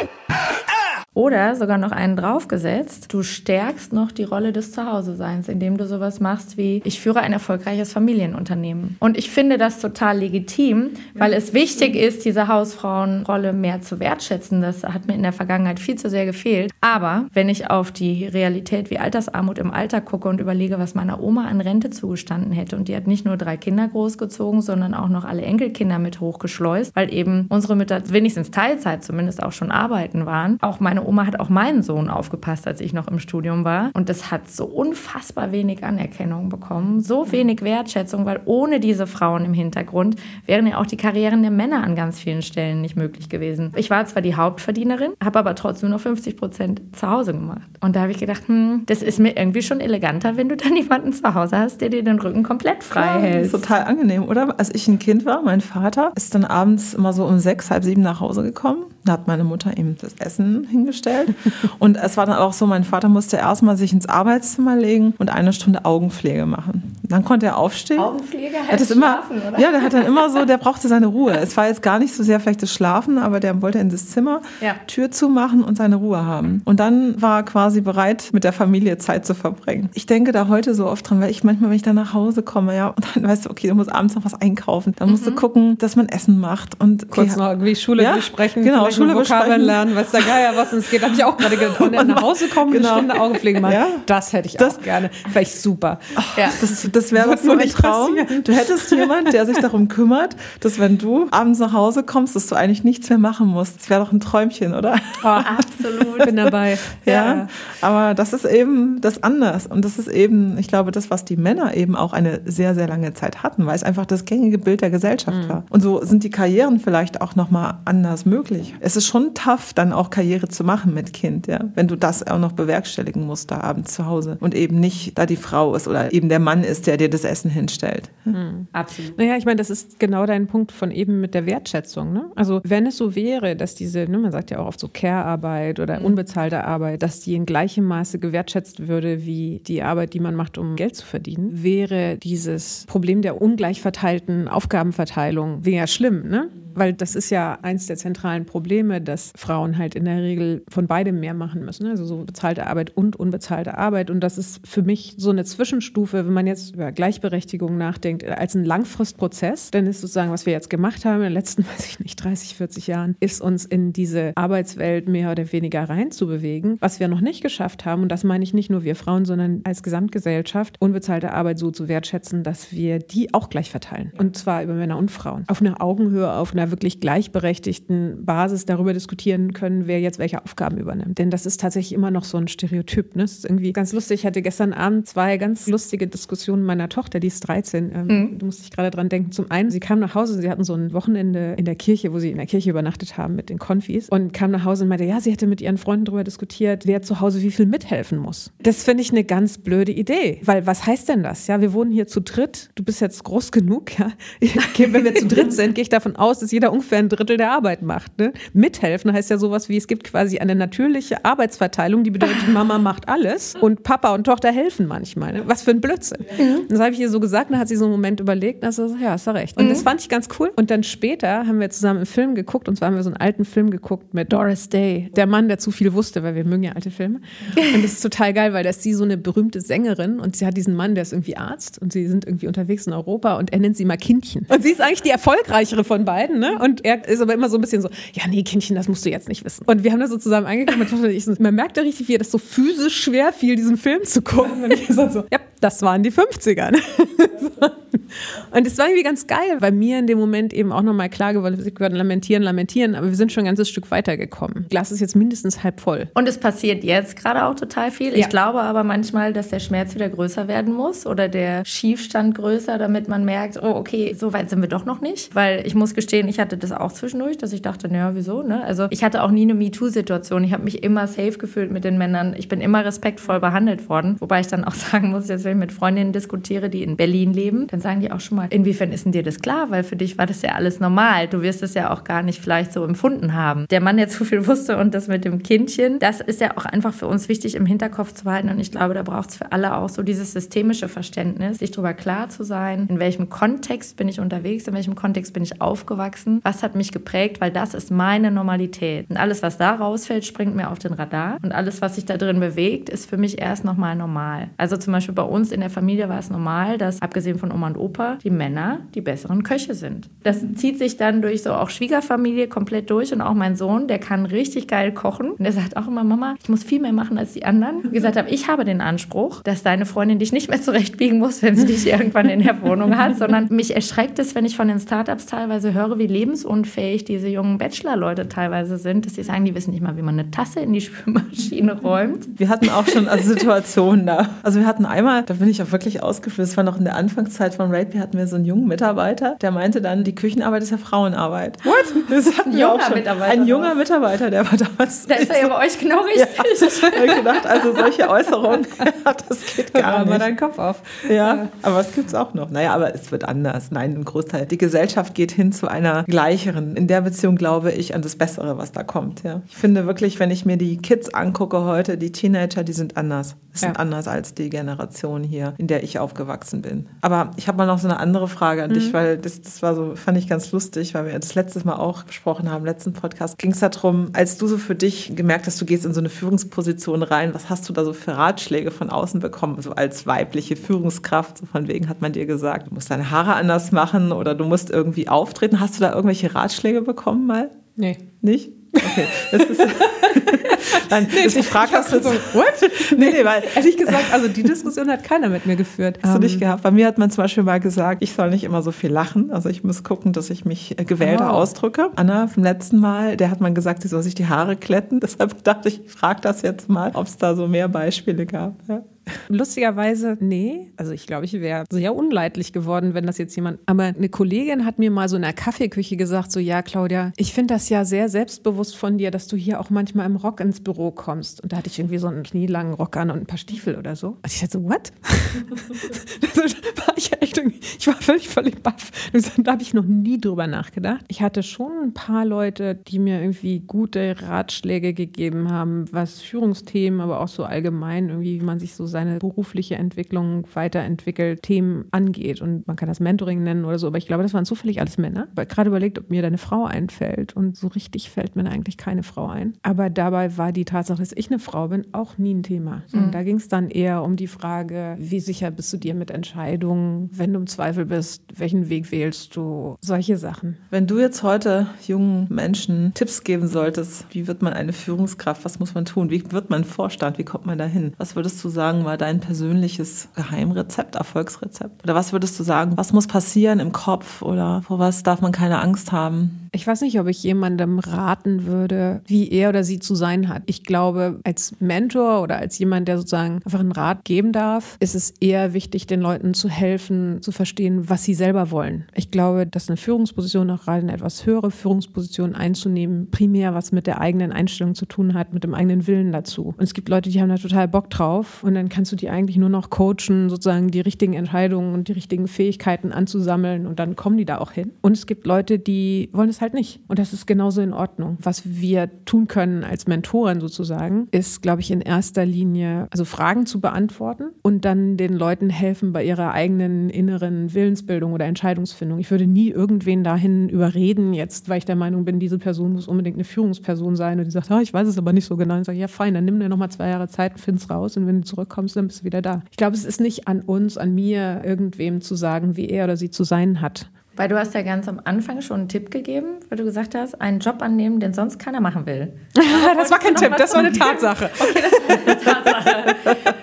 Oder sogar noch einen draufgesetzt. Du stärkst noch die Rolle des Zuhause-Seins, indem du sowas machst wie, ich führe ein erfolgreiches Familienunternehmen. Und ich finde das total legitim, weil es wichtig ist, diese Hausfrauenrolle mehr zu wertschätzen. Das hat mir in der Vergangenheit viel zu sehr gefehlt. Aber wenn ich auf die Realität wie Altersarmut im Alter gucke und überlege, was meiner Oma an Rente zugestanden hätte, und die hat nicht nur drei Kinder großgezogen, sondern auch noch alle Enkelkinder mit hochgeschleust, weil eben unsere Mütter wenigstens Teilzeit zumindest auch schon arbeiten waren. Auch meine meine Oma hat auch meinen Sohn aufgepasst, als ich noch im Studium war. Und das hat so unfassbar wenig Anerkennung bekommen, so wenig Wertschätzung, weil ohne diese Frauen im Hintergrund wären ja auch die Karrieren der Männer an ganz vielen Stellen nicht möglich gewesen. Ich war zwar die Hauptverdienerin, habe aber trotzdem nur 50 Prozent zu Hause gemacht. Und da habe ich gedacht, hm, das ist mir irgendwie schon eleganter, wenn du dann jemanden zu Hause hast, der dir den Rücken komplett frei ja, hält. Total angenehm, oder? Als ich ein Kind war, mein Vater ist dann abends immer so um sechs, halb sieben nach Hause gekommen. Da hat meine Mutter ihm das Essen hingestellt gestellt. Und es war dann auch so, mein Vater musste erstmal sich ins Arbeitszimmer legen und eine Stunde Augenpflege machen. Dann konnte er aufstehen. Augenpflege heißt hat immer, schlafen, oder? Ja, der hat dann immer so, der brauchte seine Ruhe. Es war jetzt gar nicht so sehr vielleicht das Schlafen, aber der wollte in das Zimmer ja. Tür zumachen und seine Ruhe haben. Und dann war er quasi bereit, mit der Familie Zeit zu verbringen. Ich denke da heute so oft dran, weil ich manchmal, wenn ich dann nach Hause komme, ja, und dann weißt du, okay, du musst abends noch was einkaufen. Dann musst mhm. du gucken, dass man Essen macht. Und okay, Kurz noch irgendwie Schule ja, besprechen, genau, Schule besprechen. lernen, was der Geier was es geht, habe ich auch gerade gedacht. Und dann nach Hause kommen, genau. eine Stunde Augenpflege machen. Ja? Das hätte ich das, auch gerne. Vielleicht super. Ach, ja. Das, das wäre so ein Traum. Du hättest jemand, der sich darum kümmert, dass wenn du abends nach Hause kommst, dass du eigentlich nichts mehr machen musst. Das wäre doch ein Träumchen, oder? Oh, absolut. Bin dabei. Ja, ja, aber das ist eben das anders. Und das ist eben, ich glaube, das, was die Männer eben auch eine sehr, sehr lange Zeit hatten, weil es einfach das gängige Bild der Gesellschaft mhm. war. Und so sind die Karrieren vielleicht auch nochmal anders möglich. Es ist schon tough, dann auch Karriere zu machen mit Kind, ja. Wenn du das auch noch bewerkstelligen musst da abends zu Hause und eben nicht da die Frau ist oder eben der Mann ist, der dir das Essen hinstellt. Mhm. Absolut. Naja, ich meine, das ist genau dein Punkt von eben mit der Wertschätzung. Ne? Also wenn es so wäre, dass diese, ne, man sagt ja auch oft so Care-Arbeit oder mhm. unbezahlte Arbeit, dass die in gleichem Maße gewertschätzt würde wie die Arbeit, die man macht, um Geld zu verdienen, wäre dieses Problem der ungleich verteilten Aufgabenverteilung wäre schlimm. Ne? Weil das ist ja eins der zentralen Probleme, dass Frauen halt in der Regel von beidem mehr machen müssen. Also so bezahlte Arbeit und unbezahlte Arbeit. Und das ist für mich so eine Zwischenstufe, wenn man jetzt über Gleichberechtigung nachdenkt, als ein Langfristprozess. Dann ist sozusagen, was wir jetzt gemacht haben in den letzten, weiß ich nicht, 30, 40 Jahren, ist uns in diese Arbeitswelt mehr oder weniger reinzubewegen. Was wir noch nicht geschafft haben, und das meine ich nicht nur wir Frauen, sondern als Gesamtgesellschaft, unbezahlte Arbeit so zu wertschätzen, dass wir die auch gleich verteilen. Und zwar über Männer und Frauen. Auf einer Augenhöhe, auf einer einer wirklich gleichberechtigten Basis darüber diskutieren können, wer jetzt welche Aufgaben übernimmt. Denn das ist tatsächlich immer noch so ein Stereotyp. Ne? Das ist irgendwie ganz lustig. Ich hatte gestern Abend zwei ganz lustige Diskussionen meiner Tochter, die ist 13. Ähm, mhm. Du musst dich gerade dran denken. Zum einen, sie kam nach Hause, sie hatten so ein Wochenende in der Kirche, wo sie in der Kirche übernachtet haben mit den Konfis und kam nach Hause und meinte, ja, sie hätte mit ihren Freunden darüber diskutiert, wer zu Hause wie viel mithelfen muss. Das finde ich eine ganz blöde Idee, weil was heißt denn das? Ja, wir wohnen hier zu dritt. Du bist jetzt groß genug, ja. Wenn wir zu dritt sind, gehe ich davon aus, dass jeder ungefähr ein Drittel der Arbeit macht. Ne? Mithelfen heißt ja sowas wie, es gibt quasi eine natürliche Arbeitsverteilung, die bedeutet, Mama macht alles und Papa und Tochter helfen manchmal. Ne? Was für ein Blödsinn. Mhm. Das habe ich ihr so gesagt, dann hat sie so einen Moment überlegt, und so, ja, hast du recht. Und mhm. das fand ich ganz cool. Und dann später haben wir zusammen einen Film geguckt, und zwar haben wir so einen alten Film geguckt mit Doris Day, der Mann, der zu viel wusste, weil wir mögen ja alte Filme. Und das ist total geil, weil da ist sie so eine berühmte Sängerin und sie hat diesen Mann, der ist irgendwie Arzt und sie sind irgendwie unterwegs in Europa und er nennt sie mal Kindchen. Und sie ist eigentlich die erfolgreichere von beiden, ne? Und er ist aber immer so ein bisschen so, ja, nee, Kindchen, das musst du jetzt nicht wissen. Und wir haben das so zusammen angeguckt so, man merkt da richtig, wie ihr das so physisch schwer fiel, diesen Film zu gucken. Und ich so, ja, das waren die 50er. Und es war irgendwie ganz geil, weil mir in dem Moment eben auch nochmal klar geworden wir können lamentieren, lamentieren, aber wir sind schon ein ganzes Stück weitergekommen. Glas ist jetzt mindestens halb voll. Und es passiert jetzt gerade auch total viel. Ja. Ich glaube aber manchmal, dass der Schmerz wieder größer werden muss oder der Schiefstand größer, damit man merkt, oh, okay, so weit sind wir doch noch nicht. Weil ich muss gestehen, ich hatte das auch zwischendurch, dass ich dachte, naja, wieso? Ne? Also ich hatte auch nie eine MeToo-Situation. Ich habe mich immer safe gefühlt mit den Männern. Ich bin immer respektvoll behandelt worden. Wobei ich dann auch sagen muss, jetzt ich mit Freundinnen diskutiere, die in Berlin leben, dann sagen die auch schon mal, inwiefern ist denn dir das klar? Weil für dich war das ja alles normal. Du wirst es ja auch gar nicht vielleicht so empfunden haben. Der Mann, der zu viel wusste und das mit dem Kindchen, das ist ja auch einfach für uns wichtig im Hinterkopf zu behalten. Und ich glaube, da braucht es für alle auch so dieses systemische Verständnis, sich darüber klar zu sein, in welchem Kontext bin ich unterwegs, in welchem Kontext bin ich aufgewachsen, was hat mich geprägt, weil das ist meine Normalität. Und alles, was da rausfällt, springt mir auf den Radar. Und alles, was sich da drin bewegt, ist für mich erst nochmal normal. Also zum Beispiel bei uns in der Familie war es normal, dass abgesehen von Oma und Opa die Männer die besseren Köche sind. Das zieht sich dann durch so auch Schwiegerfamilie komplett durch und auch mein Sohn, der kann richtig geil kochen. Und der sagt auch immer, Mama, ich muss viel mehr machen als die anderen. Und gesagt habe, ich habe den Anspruch, dass deine Freundin dich nicht mehr zurechtbiegen muss, wenn sie dich irgendwann in der Wohnung hat, sondern mich erschreckt es, wenn ich von den Startups teilweise höre, wie lebensunfähig diese jungen Bachelor-Leute teilweise sind, dass sie sagen, die wissen nicht mal, wie man eine Tasse in die Spülmaschine räumt. Wir hatten auch schon also Situationen da. Also wir hatten einmal, da bin ich auch wirklich ausgeflippt, das war noch in der Anfangszeit von Rapey, hatten wir so einen jungen Mitarbeiter, der meinte dann, die Küchenarbeit ist ja Frauenarbeit. What? Das hatten ein wir auch schon. Mitarbeiter. Ein junger Mitarbeiter, der war damals. Da ist er ja bei euch genau richtig. Ja, ich habe gedacht, also solche Äußerungen, das geht gar nicht. mal deinen Kopf auf. Ja, aber es gibt es auch noch. Naja, aber es wird anders. Nein, im Großteil. Die Gesellschaft geht hin zu einer gleicheren. In der Beziehung glaube ich an das Bessere, was da kommt. Ja. Ich finde wirklich, wenn ich mir die Kids angucke heute, die Teenager, die sind anders. Die sind ja. anders als die Generation hier, in der ich aufgewachsen bin. Aber ich habe mal noch so eine andere Frage an mhm. dich, weil das, das war so, fand ich ganz lustig, weil wir das letztes Mal auch besprochen haben, im letzten Podcast, ging es darum, als du so für dich gemerkt hast, du gehst in so eine Führungsposition rein, was hast du da so für Ratschläge von außen bekommen, so als weibliche Führungskraft? So von wegen hat man dir gesagt, du musst deine Haare anders machen oder du musst irgendwie auftreten. Hast du da irgendwelche Ratschläge bekommen mal? Nee. Nicht? Okay. Das ist, Nein, nee, ich frage das jetzt. So, what? Nee, nee, weil. Ehrlich gesagt, also die Diskussion hat keiner mit mir geführt. Hast um, du nicht ähm, gehabt? Bei mir hat man zum Beispiel mal gesagt, ich soll nicht immer so viel lachen. Also ich muss gucken, dass ich mich äh, gewählter oh. ausdrücke. Anna, vom letzten Mal, der hat man gesagt, sie soll sich die Haare kletten. Deshalb dachte ich, ich frage das jetzt mal, ob es da so mehr Beispiele gab. Ja. Lustigerweise, nee. Also ich glaube, ich wäre sehr unleidlich geworden, wenn das jetzt jemand. Aber eine Kollegin hat mir mal so in der Kaffeeküche gesagt: so, ja, Claudia, ich finde das ja sehr selbstbewusst von dir, dass du hier auch manchmal im Rock ins Büro kommst. Und da hatte ich irgendwie so einen knielangen Rock an und ein paar Stiefel oder so. Und ich dachte so, what? war ich, echt ich war völlig, völlig baff. Da habe ich noch nie drüber nachgedacht. Ich hatte schon ein paar Leute, die mir irgendwie gute Ratschläge gegeben haben, was Führungsthemen, aber auch so allgemein irgendwie, wie man sich so seine berufliche Entwicklung weiterentwickelt, Themen angeht. Und man kann das Mentoring nennen oder so, aber ich glaube, das waren zufällig alles Männer. Ich habe gerade überlegt, ob mir deine Frau einfällt. Und so richtig fällt mir eigentlich keine Frau ein. Aber dabei war die Tatsache, dass ich eine Frau bin, auch nie ein Thema. Mhm. Da ging es dann eher um die Frage, wie sicher bist du dir mit Entscheidungen, wenn du im Zweifel bist, welchen Weg wählst du, solche Sachen. Wenn du jetzt heute jungen Menschen Tipps geben solltest, wie wird man eine Führungskraft, was muss man tun, wie wird man Vorstand, wie kommt man dahin? Was würdest du sagen, sagen, war dein persönliches Geheimrezept, Erfolgsrezept? Oder was würdest du sagen, was muss passieren im Kopf oder vor was darf man keine Angst haben? Ich weiß nicht, ob ich jemandem raten würde, wie er oder sie zu sein hat. Ich glaube, als Mentor oder als jemand, der sozusagen einfach einen Rat geben darf, ist es eher wichtig, den Leuten zu helfen, zu verstehen, was sie selber wollen. Ich glaube, dass eine Führungsposition, auch gerade eine etwas höhere Führungsposition einzunehmen, primär was mit der eigenen Einstellung zu tun hat, mit dem eigenen Willen dazu. Und es gibt Leute, die haben da total Bock drauf und dann kannst du die eigentlich nur noch coachen, sozusagen die richtigen Entscheidungen und die richtigen Fähigkeiten anzusammeln und dann kommen die da auch hin. Und es gibt Leute, die wollen es halt nicht. Und das ist genauso in Ordnung. Was wir tun können als Mentoren sozusagen, ist, glaube ich, in erster Linie, also Fragen zu beantworten und dann den Leuten helfen bei ihrer eigenen inneren Willensbildung oder Entscheidungsfindung. Ich würde nie irgendwen dahin überreden, jetzt, weil ich der Meinung bin, diese Person muss unbedingt eine Führungsperson sein und die sagt, oh, ich weiß es aber nicht so genau. Und sage, ja, fein, dann nimm dir nochmal zwei Jahre Zeit, find's raus und wenn du zurückkommst, dann bist du wieder da. Ich glaube, es ist nicht an uns, an mir, irgendwem zu sagen, wie er oder sie zu sein hat. Weil du hast ja ganz am Anfang schon einen Tipp gegeben, weil du gesagt hast, einen Job annehmen, den sonst keiner machen will. das war kein Tipp, das war eine Tatsache. Okay, das war eine Tatsache.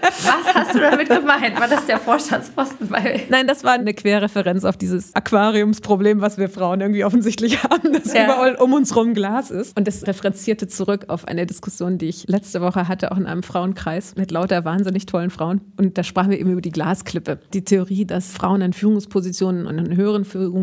Was hast du damit gemeint? War das der Vorstandsposten? Weil Nein, das war eine Querreferenz auf dieses Aquariumsproblem, was wir Frauen irgendwie offensichtlich haben, dass Ja. überall um uns rum Glas ist. Und das referenzierte zurück auf eine Diskussion, die ich letzte Woche hatte, auch in einem Frauenkreis mit lauter wahnsinnig tollen Frauen. Und da sprachen wir eben über die Glasklippe. Die Theorie, dass Frauen in Führungspositionen und in höheren Führungspositionen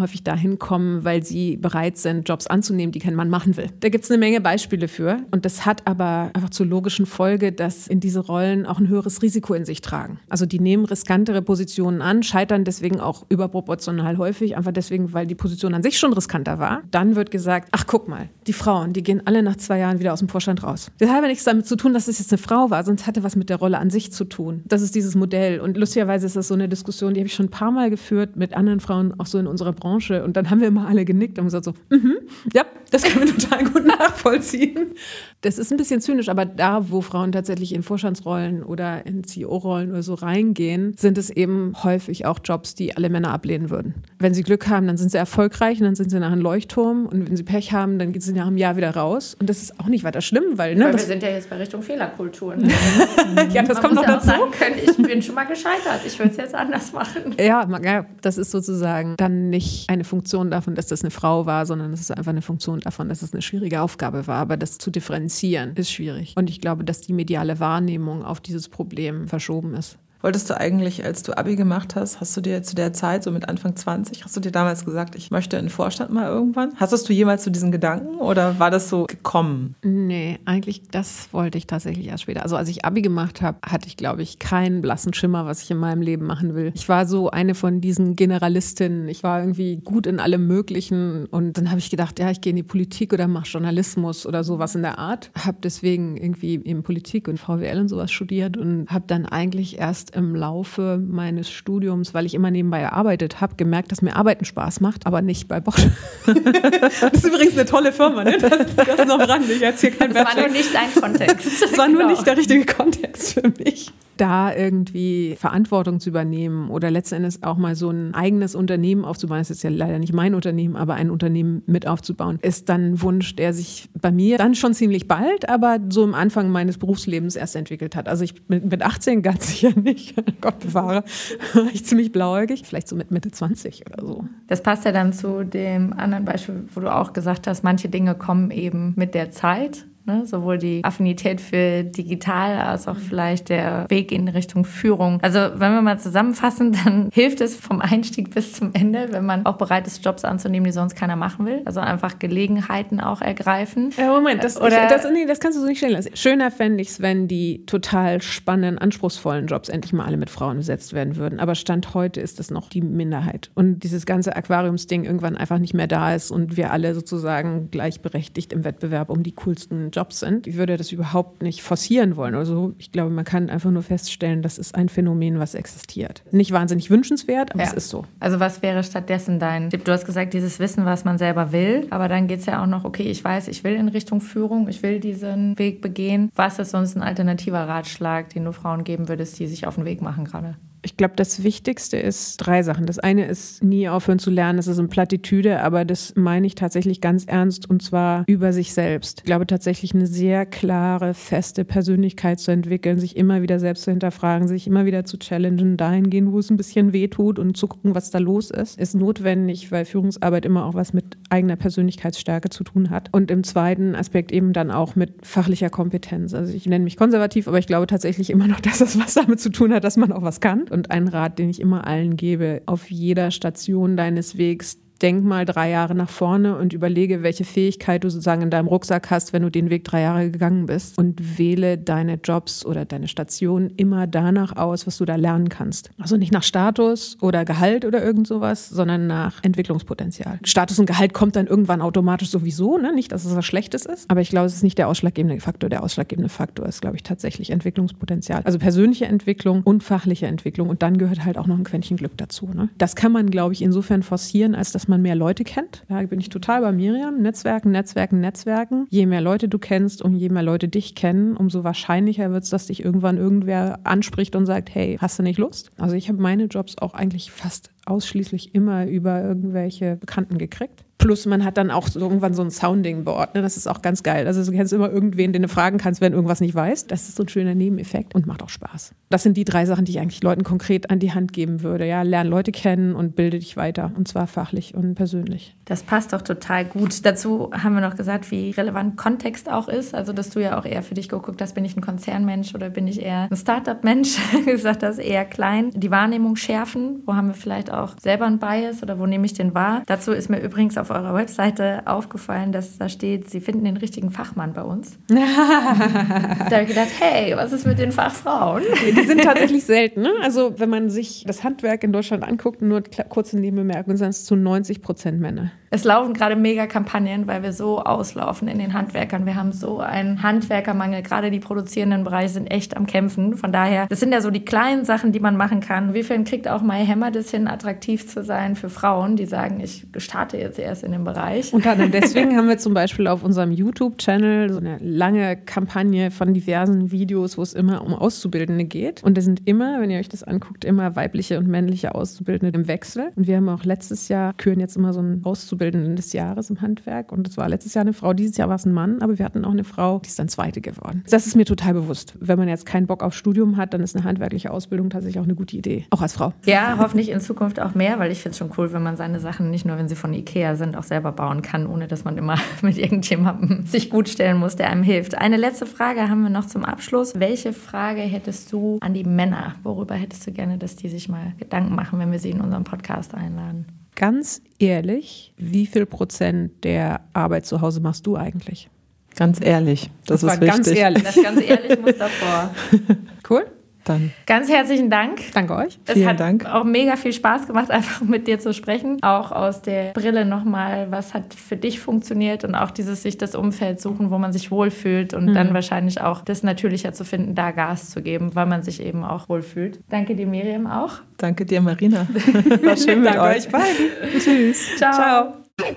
häufig dahin kommen, weil sie bereit sind, Jobs anzunehmen, die kein Mann machen will. Da gibt es eine Menge Beispiele für. Und das hat aber einfach zur logischen Folge, dass in diese Rollen auch ein höheres Risiko in sich tragen. Also die nehmen riskantere Positionen an, scheitern deswegen auch überproportional häufig, einfach deswegen, weil die Position an sich schon riskanter war. Dann wird gesagt, ach guck mal, die Frauen, die gehen alle nach zwei Jahren wieder aus dem Vorstand raus. Das hat aber nichts damit zu tun, dass es jetzt eine Frau war, sonst hatte was mit der Rolle an sich zu tun. Das ist dieses Modell. Und lustigerweise ist das so eine Diskussion, die habe ich schon ein paar Mal geführt mit anderen Frauen, auch so in unserer Branche. Und dann haben wir immer alle genickt und gesagt so, mhm, ja, das können wir total gut nachvollziehen. Das ist ein bisschen zynisch, aber da, wo Frauen tatsächlich in Vorstandsrollen oder in CEO-Rollen oder so reingehen, sind es eben häufig auch Jobs, die alle Männer ablehnen würden. Wenn sie Glück haben, dann sind sie erfolgreich und dann sind sie nachher ein Leuchtturm. Und wenn sie Pech haben, dann geht sie nach einem Jahr wieder raus. Und das ist auch nicht weiter schlimm, weil, ne, weil wir sind ja jetzt bei Richtung Fehlerkultur. Ne? ja, das Man kommt noch ja auch dazu. können, ich bin schon mal gescheitert. Ich würde es jetzt anders machen. Ja, das ist sozusagen dann nicht eine Funktion davon, dass das eine Frau war, sondern es ist einfach eine Funktion davon, dass es eine schwierige Aufgabe war. Aber das zu differenzieren ist schwierig. Und ich glaube, dass die mediale Wahrnehmung auf dieses Problem verschoben ist. Wolltest du eigentlich, als du Abi gemacht hast, hast du dir zu der Zeit, so mit Anfang 20, hast du dir damals gesagt, ich möchte in den Vorstand mal irgendwann? Hattest du jemals so diesen Gedanken oder war das so gekommen? Nee, eigentlich, das wollte ich tatsächlich erst später. Also als ich Abi gemacht habe, hatte ich, glaube ich, keinen blassen Schimmer, was ich in meinem Leben machen will. Ich war so eine von diesen Generalistinnen. Ich war irgendwie gut in allem Möglichen. Und dann habe ich gedacht, ja, ich gehe in die Politik oder mache Journalismus oder sowas in der Art. Habe deswegen irgendwie eben Politik und VWL und sowas studiert und habe dann eigentlich erst im Laufe meines Studiums, weil ich immer nebenbei gearbeitet habe, gemerkt, dass mir Arbeiten Spaß macht, aber nicht bei Bosch. das ist übrigens eine tolle Firma, ne? Das, das noch ran. Ich erzähle kein Das war nur nicht dein Kontext. das war nur Genau. nicht der richtige Kontext für mich. Da irgendwie Verantwortung zu übernehmen oder letztendlich auch mal so ein eigenes Unternehmen aufzubauen, das ist ja leider nicht mein Unternehmen, aber ein Unternehmen mit aufzubauen, ist dann ein Wunsch, der sich bei mir dann schon ziemlich bald, aber so im Anfang meines Berufslebens erst entwickelt hat. Also ich mit, mit 18 ganz sicher nicht, Gott bewahre, war ich ziemlich blauäugig, vielleicht so mit Mitte 20 oder so. Das passt ja dann zu dem anderen Beispiel, wo du auch gesagt hast, manche Dinge kommen eben mit der Zeit. Ne? Sowohl die Affinität für digital als auch vielleicht der Weg in Richtung Führung. Also wenn wir mal zusammenfassen, dann hilft es vom Einstieg bis zum Ende, wenn man auch bereit ist, Jobs anzunehmen, die sonst keiner machen will. Also einfach Gelegenheiten auch ergreifen. Ja, Moment, das, Oder- ich, das, nee, das kannst du so nicht stellen lassen. Schöner fände ich es, wenn die total spannenden, anspruchsvollen Jobs endlich mal alle mit Frauen besetzt werden würden. Aber Stand heute ist das noch die Minderheit. Und dieses ganze Aquariumsding irgendwann einfach nicht mehr da ist und wir alle sozusagen gleichberechtigt im Wettbewerb um die coolsten Jobs sind. Ich würde das überhaupt nicht forcieren wollen. Also ich glaube, man kann einfach nur feststellen, das ist ein Phänomen, was existiert. Nicht wahnsinnig wünschenswert, aber Ja. es ist so. Also was wäre stattdessen dein Tipp? Du hast gesagt, dieses Wissen, was man selber will, aber dann geht es ja auch noch, okay, ich weiß, ich will in Richtung Führung, ich will diesen Weg begehen. Was ist sonst ein alternativer Ratschlag, den du Frauen geben würdest, die sich auf den Weg machen gerade? Ich glaube, das Wichtigste ist drei Sachen. Das eine ist, nie aufhören zu lernen. Das ist eine Plattitüde, aber das meine ich tatsächlich ganz ernst und zwar über sich selbst. Ich glaube tatsächlich, eine sehr klare, feste Persönlichkeit zu entwickeln, sich immer wieder selbst zu hinterfragen, sich immer wieder zu challengen, dahin gehen, wo es ein bisschen weh tut und zu gucken, was da los ist, ist notwendig, weil Führungsarbeit immer auch was mit eigener Persönlichkeitsstärke zu tun hat. Und im zweiten Aspekt eben dann auch mit fachlicher Kompetenz. Also ich nenne mich konservativ, aber ich glaube tatsächlich immer noch, dass das was damit zu tun hat, dass man auch was kann. Und ein Rat, den ich immer allen gebe, auf jeder Station deines Wegs denk mal drei Jahre nach vorne und überlege, welche Fähigkeit du sozusagen in deinem Rucksack hast, wenn du den Weg drei Jahre gegangen bist. Und wähle deine Jobs oder deine Stationen immer danach aus, was du da lernen kannst. Also nicht nach Status oder Gehalt oder irgend sowas, sondern nach Entwicklungspotenzial. Status und Gehalt kommt dann irgendwann automatisch sowieso, ne? nicht, dass es was Schlechtes ist, aber ich glaube, es ist nicht der ausschlaggebende Faktor. Der ausschlaggebende Faktor ist, glaube ich, tatsächlich Entwicklungspotenzial. Also persönliche Entwicklung und fachliche Entwicklung und dann gehört halt auch noch ein Quäntchen Glück dazu. Ne? Das kann man, glaube ich, insofern forcieren, als dass man mehr Leute kennt. Da bin ich total bei Miriam. Netzwerken, Netzwerken, Netzwerken. Je mehr Leute du kennst und je mehr Leute dich kennen, umso wahrscheinlicher wird es, dass dich irgendwann irgendwer anspricht und sagt, hey, hast du nicht Lust? Also ich habe meine Jobs auch eigentlich fast ausschließlich immer über irgendwelche Bekannten gekriegt. Plus man hat dann auch irgendwann so ein Sounding-Board. Ne? Das ist auch ganz geil. Also du kennst immer irgendwen, den du fragen kannst, wenn irgendwas nicht weißt. Das ist so ein schöner Nebeneffekt und macht auch Spaß. Das sind die drei Sachen, die ich eigentlich Leuten konkret an die Hand geben würde. Ja, lern Leute kennen und bilde dich weiter. Und zwar fachlich und persönlich. Das passt doch total gut. Dazu haben wir noch gesagt, wie relevant Kontext auch ist. Also, dass du ja auch eher für dich geguckt hast, bin ich ein Konzernmensch oder bin ich eher ein Startup-Mensch? gesagt hast, eher klein. Die Wahrnehmung schärfen. Wo haben wir vielleicht auch selber ein Bias oder wo nehme ich den wahr? Dazu ist mir übrigens auf eurer Webseite aufgefallen, dass da steht, Sie finden den richtigen Fachmann bei uns. da habe ich gedacht, hey, was ist mit den Fachfrauen? Die sind tatsächlich selten. Ne? Also wenn man sich das Handwerk in Deutschland anguckt, nur kurze Nebenbemerkung, sind es zu 90 Prozent Männer. Es laufen gerade mega Kampagnen, weil wir so auslaufen in den Handwerkern. Wir haben so einen Handwerkermangel. Gerade die produzierenden Bereiche sind echt am Kämpfen. Von daher, das sind ja so die kleinen Sachen, die man machen kann. Wie viel kriegt auch My Hammer das hin, attraktiv zu sein für Frauen, die sagen, ich starte jetzt erst in dem Bereich? Unter anderem deswegen haben wir zum Beispiel auf unserem YouTube-Channel so eine lange Kampagne von diversen Videos, wo es immer um Auszubildende geht. Und es sind immer, wenn ihr euch das anguckt, immer weibliche und männliche Auszubildende im Wechsel. Und wir haben auch letztes Jahr, küren jetzt immer so einen Auszubildenden Auszubildenden des Jahres im Handwerk. Und es war letztes Jahr eine Frau, dieses Jahr war es ein Mann, aber wir hatten auch eine Frau, die ist dann Zweite geworden. Das ist mir total bewusst. Wenn man jetzt keinen Bock auf Studium hat, dann ist eine handwerkliche Ausbildung tatsächlich auch eine gute Idee. Auch als Frau. Ja, hoffentlich in Zukunft auch mehr, weil ich finde es schon cool, wenn man seine Sachen nicht nur, wenn sie von Ikea sind, auch selber bauen kann, ohne dass man immer mit irgendjemandem sich gut stellen muss, der einem hilft. Eine letzte Frage haben wir noch zum Abschluss. Welche Frage hättest du an die Männer? Worüber hättest du gerne, dass die sich mal Gedanken machen, wenn wir sie in unserem Podcast einladen? Ganz ehrlich, wie viel Prozent der Arbeit zu Hause machst du eigentlich? Ganz ehrlich, das, das ist war wichtig. ganz ehrlich. Das ganz ehrlich muss davor. Cool. Dann. Ganz herzlichen Dank. Danke euch. Es Vielen hat Dank. auch mega viel Spaß gemacht, einfach mit dir zu sprechen. Auch aus der Brille nochmal, was hat für dich funktioniert und auch dieses sich das Umfeld suchen, wo man sich wohlfühlt und mhm. dann wahrscheinlich auch das natürlicher zu finden, da Gas zu geben, weil man sich eben auch wohlfühlt. Danke dir, Miriam, auch. Danke dir, Marina. War schön mit Danke euch. euch beiden. Tschüss. Ciao. Ciao.